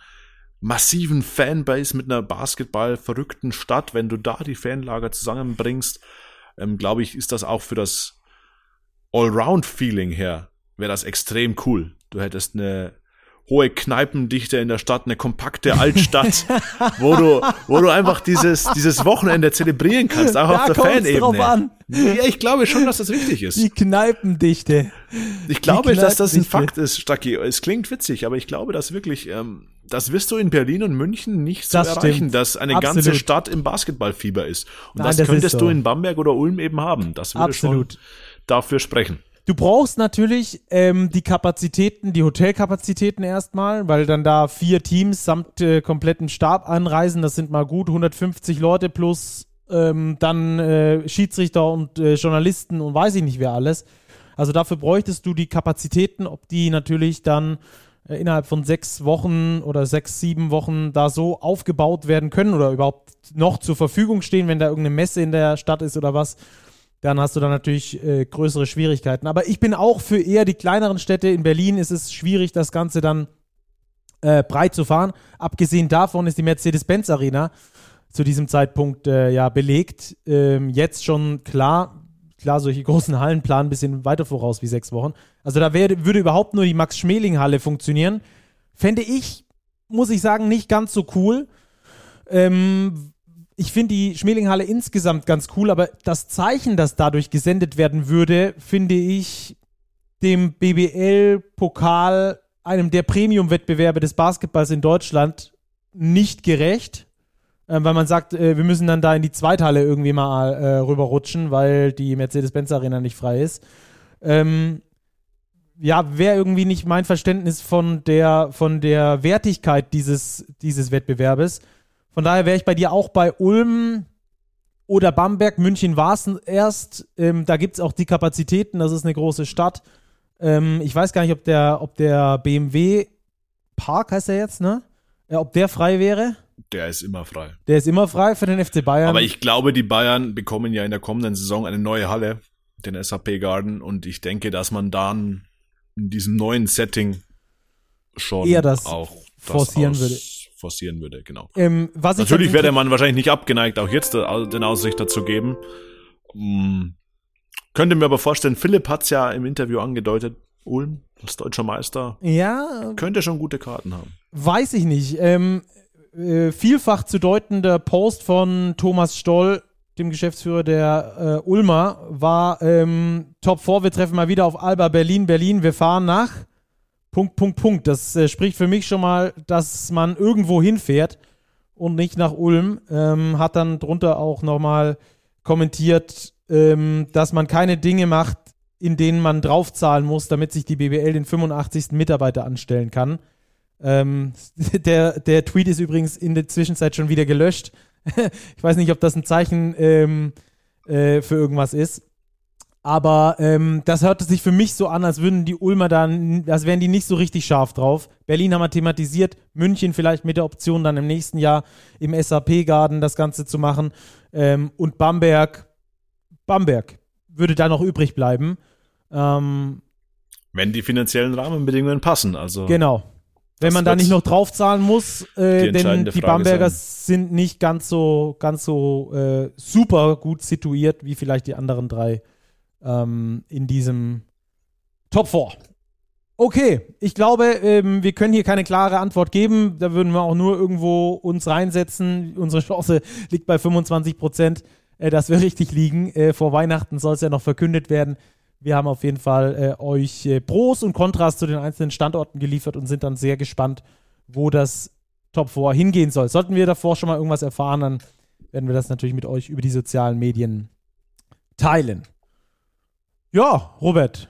massiven Fanbase, mit einer Basketball-verrückten Stadt. Wenn du da die Fanlager zusammenbringst, ähm, glaube ich, ist das auch für das Allround-Feeling her, wäre das extrem cool. Du hättest eine hohe Kneipendichte in der Stadt, eine kompakte Altstadt, wo du, wo du einfach dieses, dieses Wochenende zelebrieren kannst, auch da auf der Fanebene. Ja, ich glaube schon, dass das richtig ist. Die Kneipendichte. Ich glaube, dass das ein Fakt ist, Stacki. Es klingt witzig, aber ich glaube, dass wirklich, ähm, das wirst du in Berlin und München nicht so das erreichen, stimmt. dass eine Absolut. ganze Stadt im Basketballfieber ist. Und Nein, das, das könntest so. du in Bamberg oder Ulm eben haben. Das würde Absolut. schon dafür sprechen. Du brauchst natürlich ähm, die Kapazitäten, die Hotelkapazitäten erstmal, weil dann da vier Teams samt äh, kompletten Stab anreisen. Das sind mal gut 150 Leute plus ähm, dann äh, Schiedsrichter und äh, Journalisten und weiß ich nicht wer alles. Also dafür bräuchtest du die Kapazitäten, ob die natürlich dann äh, innerhalb von sechs Wochen oder sechs, sieben Wochen da so aufgebaut werden können oder überhaupt noch zur Verfügung stehen, wenn da irgendeine Messe in der Stadt ist oder was dann hast du da natürlich äh, größere Schwierigkeiten. Aber ich bin auch für eher die kleineren Städte. In Berlin ist es schwierig, das Ganze dann äh, breit zu fahren. Abgesehen davon ist die Mercedes-Benz Arena zu diesem Zeitpunkt äh, ja belegt. Ähm, jetzt schon klar, klar, solche großen Hallen planen ein bisschen weiter voraus wie sechs Wochen. Also da wär, würde überhaupt nur die Max-Schmeling-Halle funktionieren. Fände ich, muss ich sagen, nicht ganz so cool. Ähm, ich finde die Schmelinghalle insgesamt ganz cool, aber das Zeichen, das dadurch gesendet werden würde, finde ich dem BBL-Pokal, einem der Premium-Wettbewerbe des Basketballs in Deutschland, nicht gerecht. Äh, weil man sagt, äh, wir müssen dann da in die Zweithalle irgendwie mal äh, rüberrutschen, weil die Mercedes-Benz-Arena nicht frei ist. Ähm, ja, wäre irgendwie nicht mein Verständnis von der, von der Wertigkeit dieses, dieses Wettbewerbes. Von daher wäre ich bei dir auch bei Ulm oder Bamberg. München war es erst. Ähm, da gibt es auch die Kapazitäten. Das ist eine große Stadt. Ähm, ich weiß gar nicht, ob der, ob der BMW Park heißt er jetzt, ne? Ja, ob der frei wäre. Der ist immer frei. Der ist immer frei für den FC Bayern. Aber ich glaube, die Bayern bekommen ja in der kommenden Saison eine neue Halle, den SAP Garden. Und ich denke, dass man dann in diesem neuen Setting schon eher das auch forcieren das würde forcieren würde, genau. Ähm, Natürlich wäre der Mann wahrscheinlich nicht abgeneigt, auch jetzt den Ausrichter zu geben. Hm. Könnte mir aber vorstellen, Philipp hat es ja im Interview angedeutet, Ulm als deutscher Meister. Ja. Könnte schon gute Karten haben. Weiß ich nicht. Ähm, äh, vielfach zu deutender Post von Thomas Stoll, dem Geschäftsführer der äh, Ulmer, war ähm, Top 4. Wir treffen mal wieder auf Alba Berlin. Berlin, wir fahren nach Punkt, Punkt, Punkt. Das äh, spricht für mich schon mal, dass man irgendwo hinfährt und nicht nach Ulm. Ähm, hat dann drunter auch nochmal kommentiert, ähm, dass man keine Dinge macht, in denen man draufzahlen muss, damit sich die BBL den 85. Mitarbeiter anstellen kann. Ähm, <laughs> der, der Tweet ist übrigens in der Zwischenzeit schon wieder gelöscht. <laughs> ich weiß nicht, ob das ein Zeichen ähm, äh, für irgendwas ist. Aber ähm, das hörte sich für mich so an, als würden die Ulmer dann, als wären die nicht so richtig scharf drauf. Berlin haben wir thematisiert, München vielleicht mit der Option, dann im nächsten Jahr im SAP-Garden das Ganze zu machen. Ähm, und Bamberg, Bamberg würde da noch übrig bleiben. Ähm, Wenn die finanziellen Rahmenbedingungen passen, also. Genau. Wenn man da nicht noch draufzahlen muss, äh, die denn die Bamberger sein. sind nicht ganz so, ganz so äh, super gut situiert wie vielleicht die anderen drei ähm, in diesem Top 4. Okay, ich glaube, ähm, wir können hier keine klare Antwort geben. Da würden wir auch nur irgendwo uns reinsetzen. Unsere Chance liegt bei 25 Prozent, äh, dass wir richtig liegen. Äh, vor Weihnachten soll es ja noch verkündet werden, Wir haben auf jeden Fall äh, euch äh, Pros und Kontras zu den einzelnen Standorten geliefert und sind dann sehr gespannt, wo das Top 4 hingehen soll. Sollten wir davor schon mal irgendwas erfahren, dann werden wir das natürlich mit euch über die sozialen Medien teilen. Ja, Robert,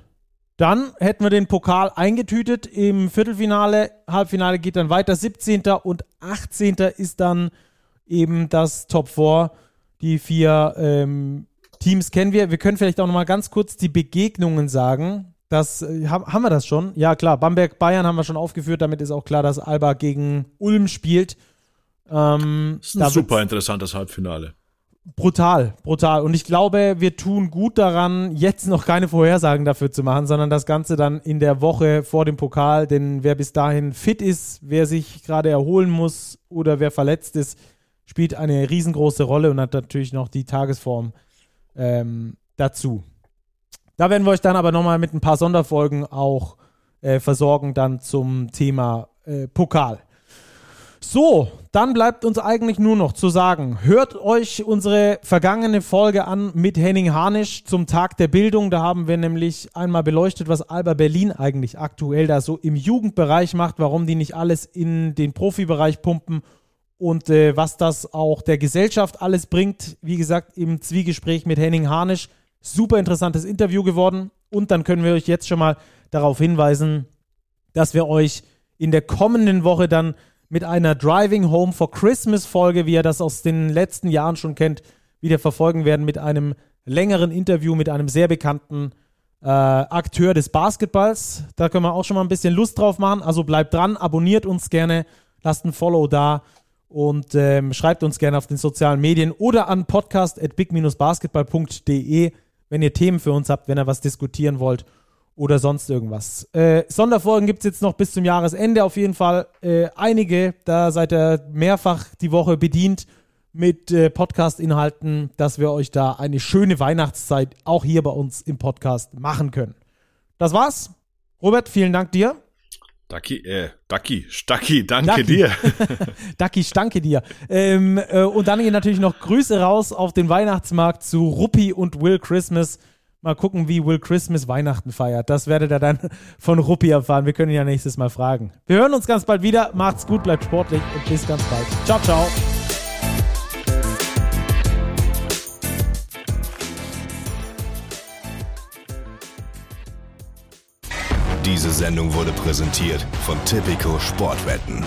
dann hätten wir den Pokal eingetütet im Viertelfinale. Halbfinale geht dann weiter. 17. und 18. ist dann eben das Top 4. Die vier ähm, Teams kennen wir. Wir können vielleicht auch noch mal ganz kurz die Begegnungen sagen. Das äh, haben wir das schon? Ja, klar. Bamberg Bayern haben wir schon aufgeführt. Damit ist auch klar, dass Alba gegen Ulm spielt. Ähm, das ist ein super interessantes Halbfinale. Brutal, brutal. Und ich glaube, wir tun gut daran, jetzt noch keine Vorhersagen dafür zu machen, sondern das Ganze dann in der Woche vor dem Pokal. Denn wer bis dahin fit ist, wer sich gerade erholen muss oder wer verletzt ist, spielt eine riesengroße Rolle und hat natürlich noch die Tagesform ähm, dazu. Da werden wir euch dann aber nochmal mit ein paar Sonderfolgen auch äh, versorgen, dann zum Thema äh, Pokal. So, dann bleibt uns eigentlich nur noch zu sagen, hört euch unsere vergangene Folge an mit Henning Harnisch zum Tag der Bildung. Da haben wir nämlich einmal beleuchtet, was Alba Berlin eigentlich aktuell da so im Jugendbereich macht, warum die nicht alles in den Profibereich pumpen und äh, was das auch der Gesellschaft alles bringt. Wie gesagt, im Zwiegespräch mit Henning Harnisch. Super interessantes Interview geworden. Und dann können wir euch jetzt schon mal darauf hinweisen, dass wir euch in der kommenden Woche dann mit einer Driving Home for Christmas Folge, wie ihr das aus den letzten Jahren schon kennt, wieder verfolgen werden mit einem längeren Interview mit einem sehr bekannten äh, Akteur des Basketballs. Da können wir auch schon mal ein bisschen Lust drauf machen. Also bleibt dran, abonniert uns gerne, lasst ein Follow da und ähm, schreibt uns gerne auf den sozialen Medien oder an podcast.big-basketball.de, wenn ihr Themen für uns habt, wenn ihr was diskutieren wollt oder sonst irgendwas. Äh, Sonderfolgen gibt es jetzt noch bis zum Jahresende auf jeden Fall äh, einige. Da seid ihr mehrfach die Woche bedient mit äh, Podcast-Inhalten, dass wir euch da eine schöne Weihnachtszeit auch hier bei uns im Podcast machen können. Das war's. Robert, vielen Dank dir. Ducky, äh, Ducky, Stacki, danke Ducky. dir. <laughs> Ducky, danke dir. Ähm, äh, und dann gehen natürlich noch Grüße raus auf den Weihnachtsmarkt zu Ruppi und Will Christmas. Mal gucken, wie Will Christmas Weihnachten feiert. Das werdet ihr dann <laughs> von Ruppi erfahren. Wir können ihn ja nächstes Mal fragen. Wir hören uns ganz bald wieder. Macht's gut, bleibt sportlich und bis ganz bald. Ciao, ciao. Diese Sendung wurde präsentiert von Tipico Sportwetten.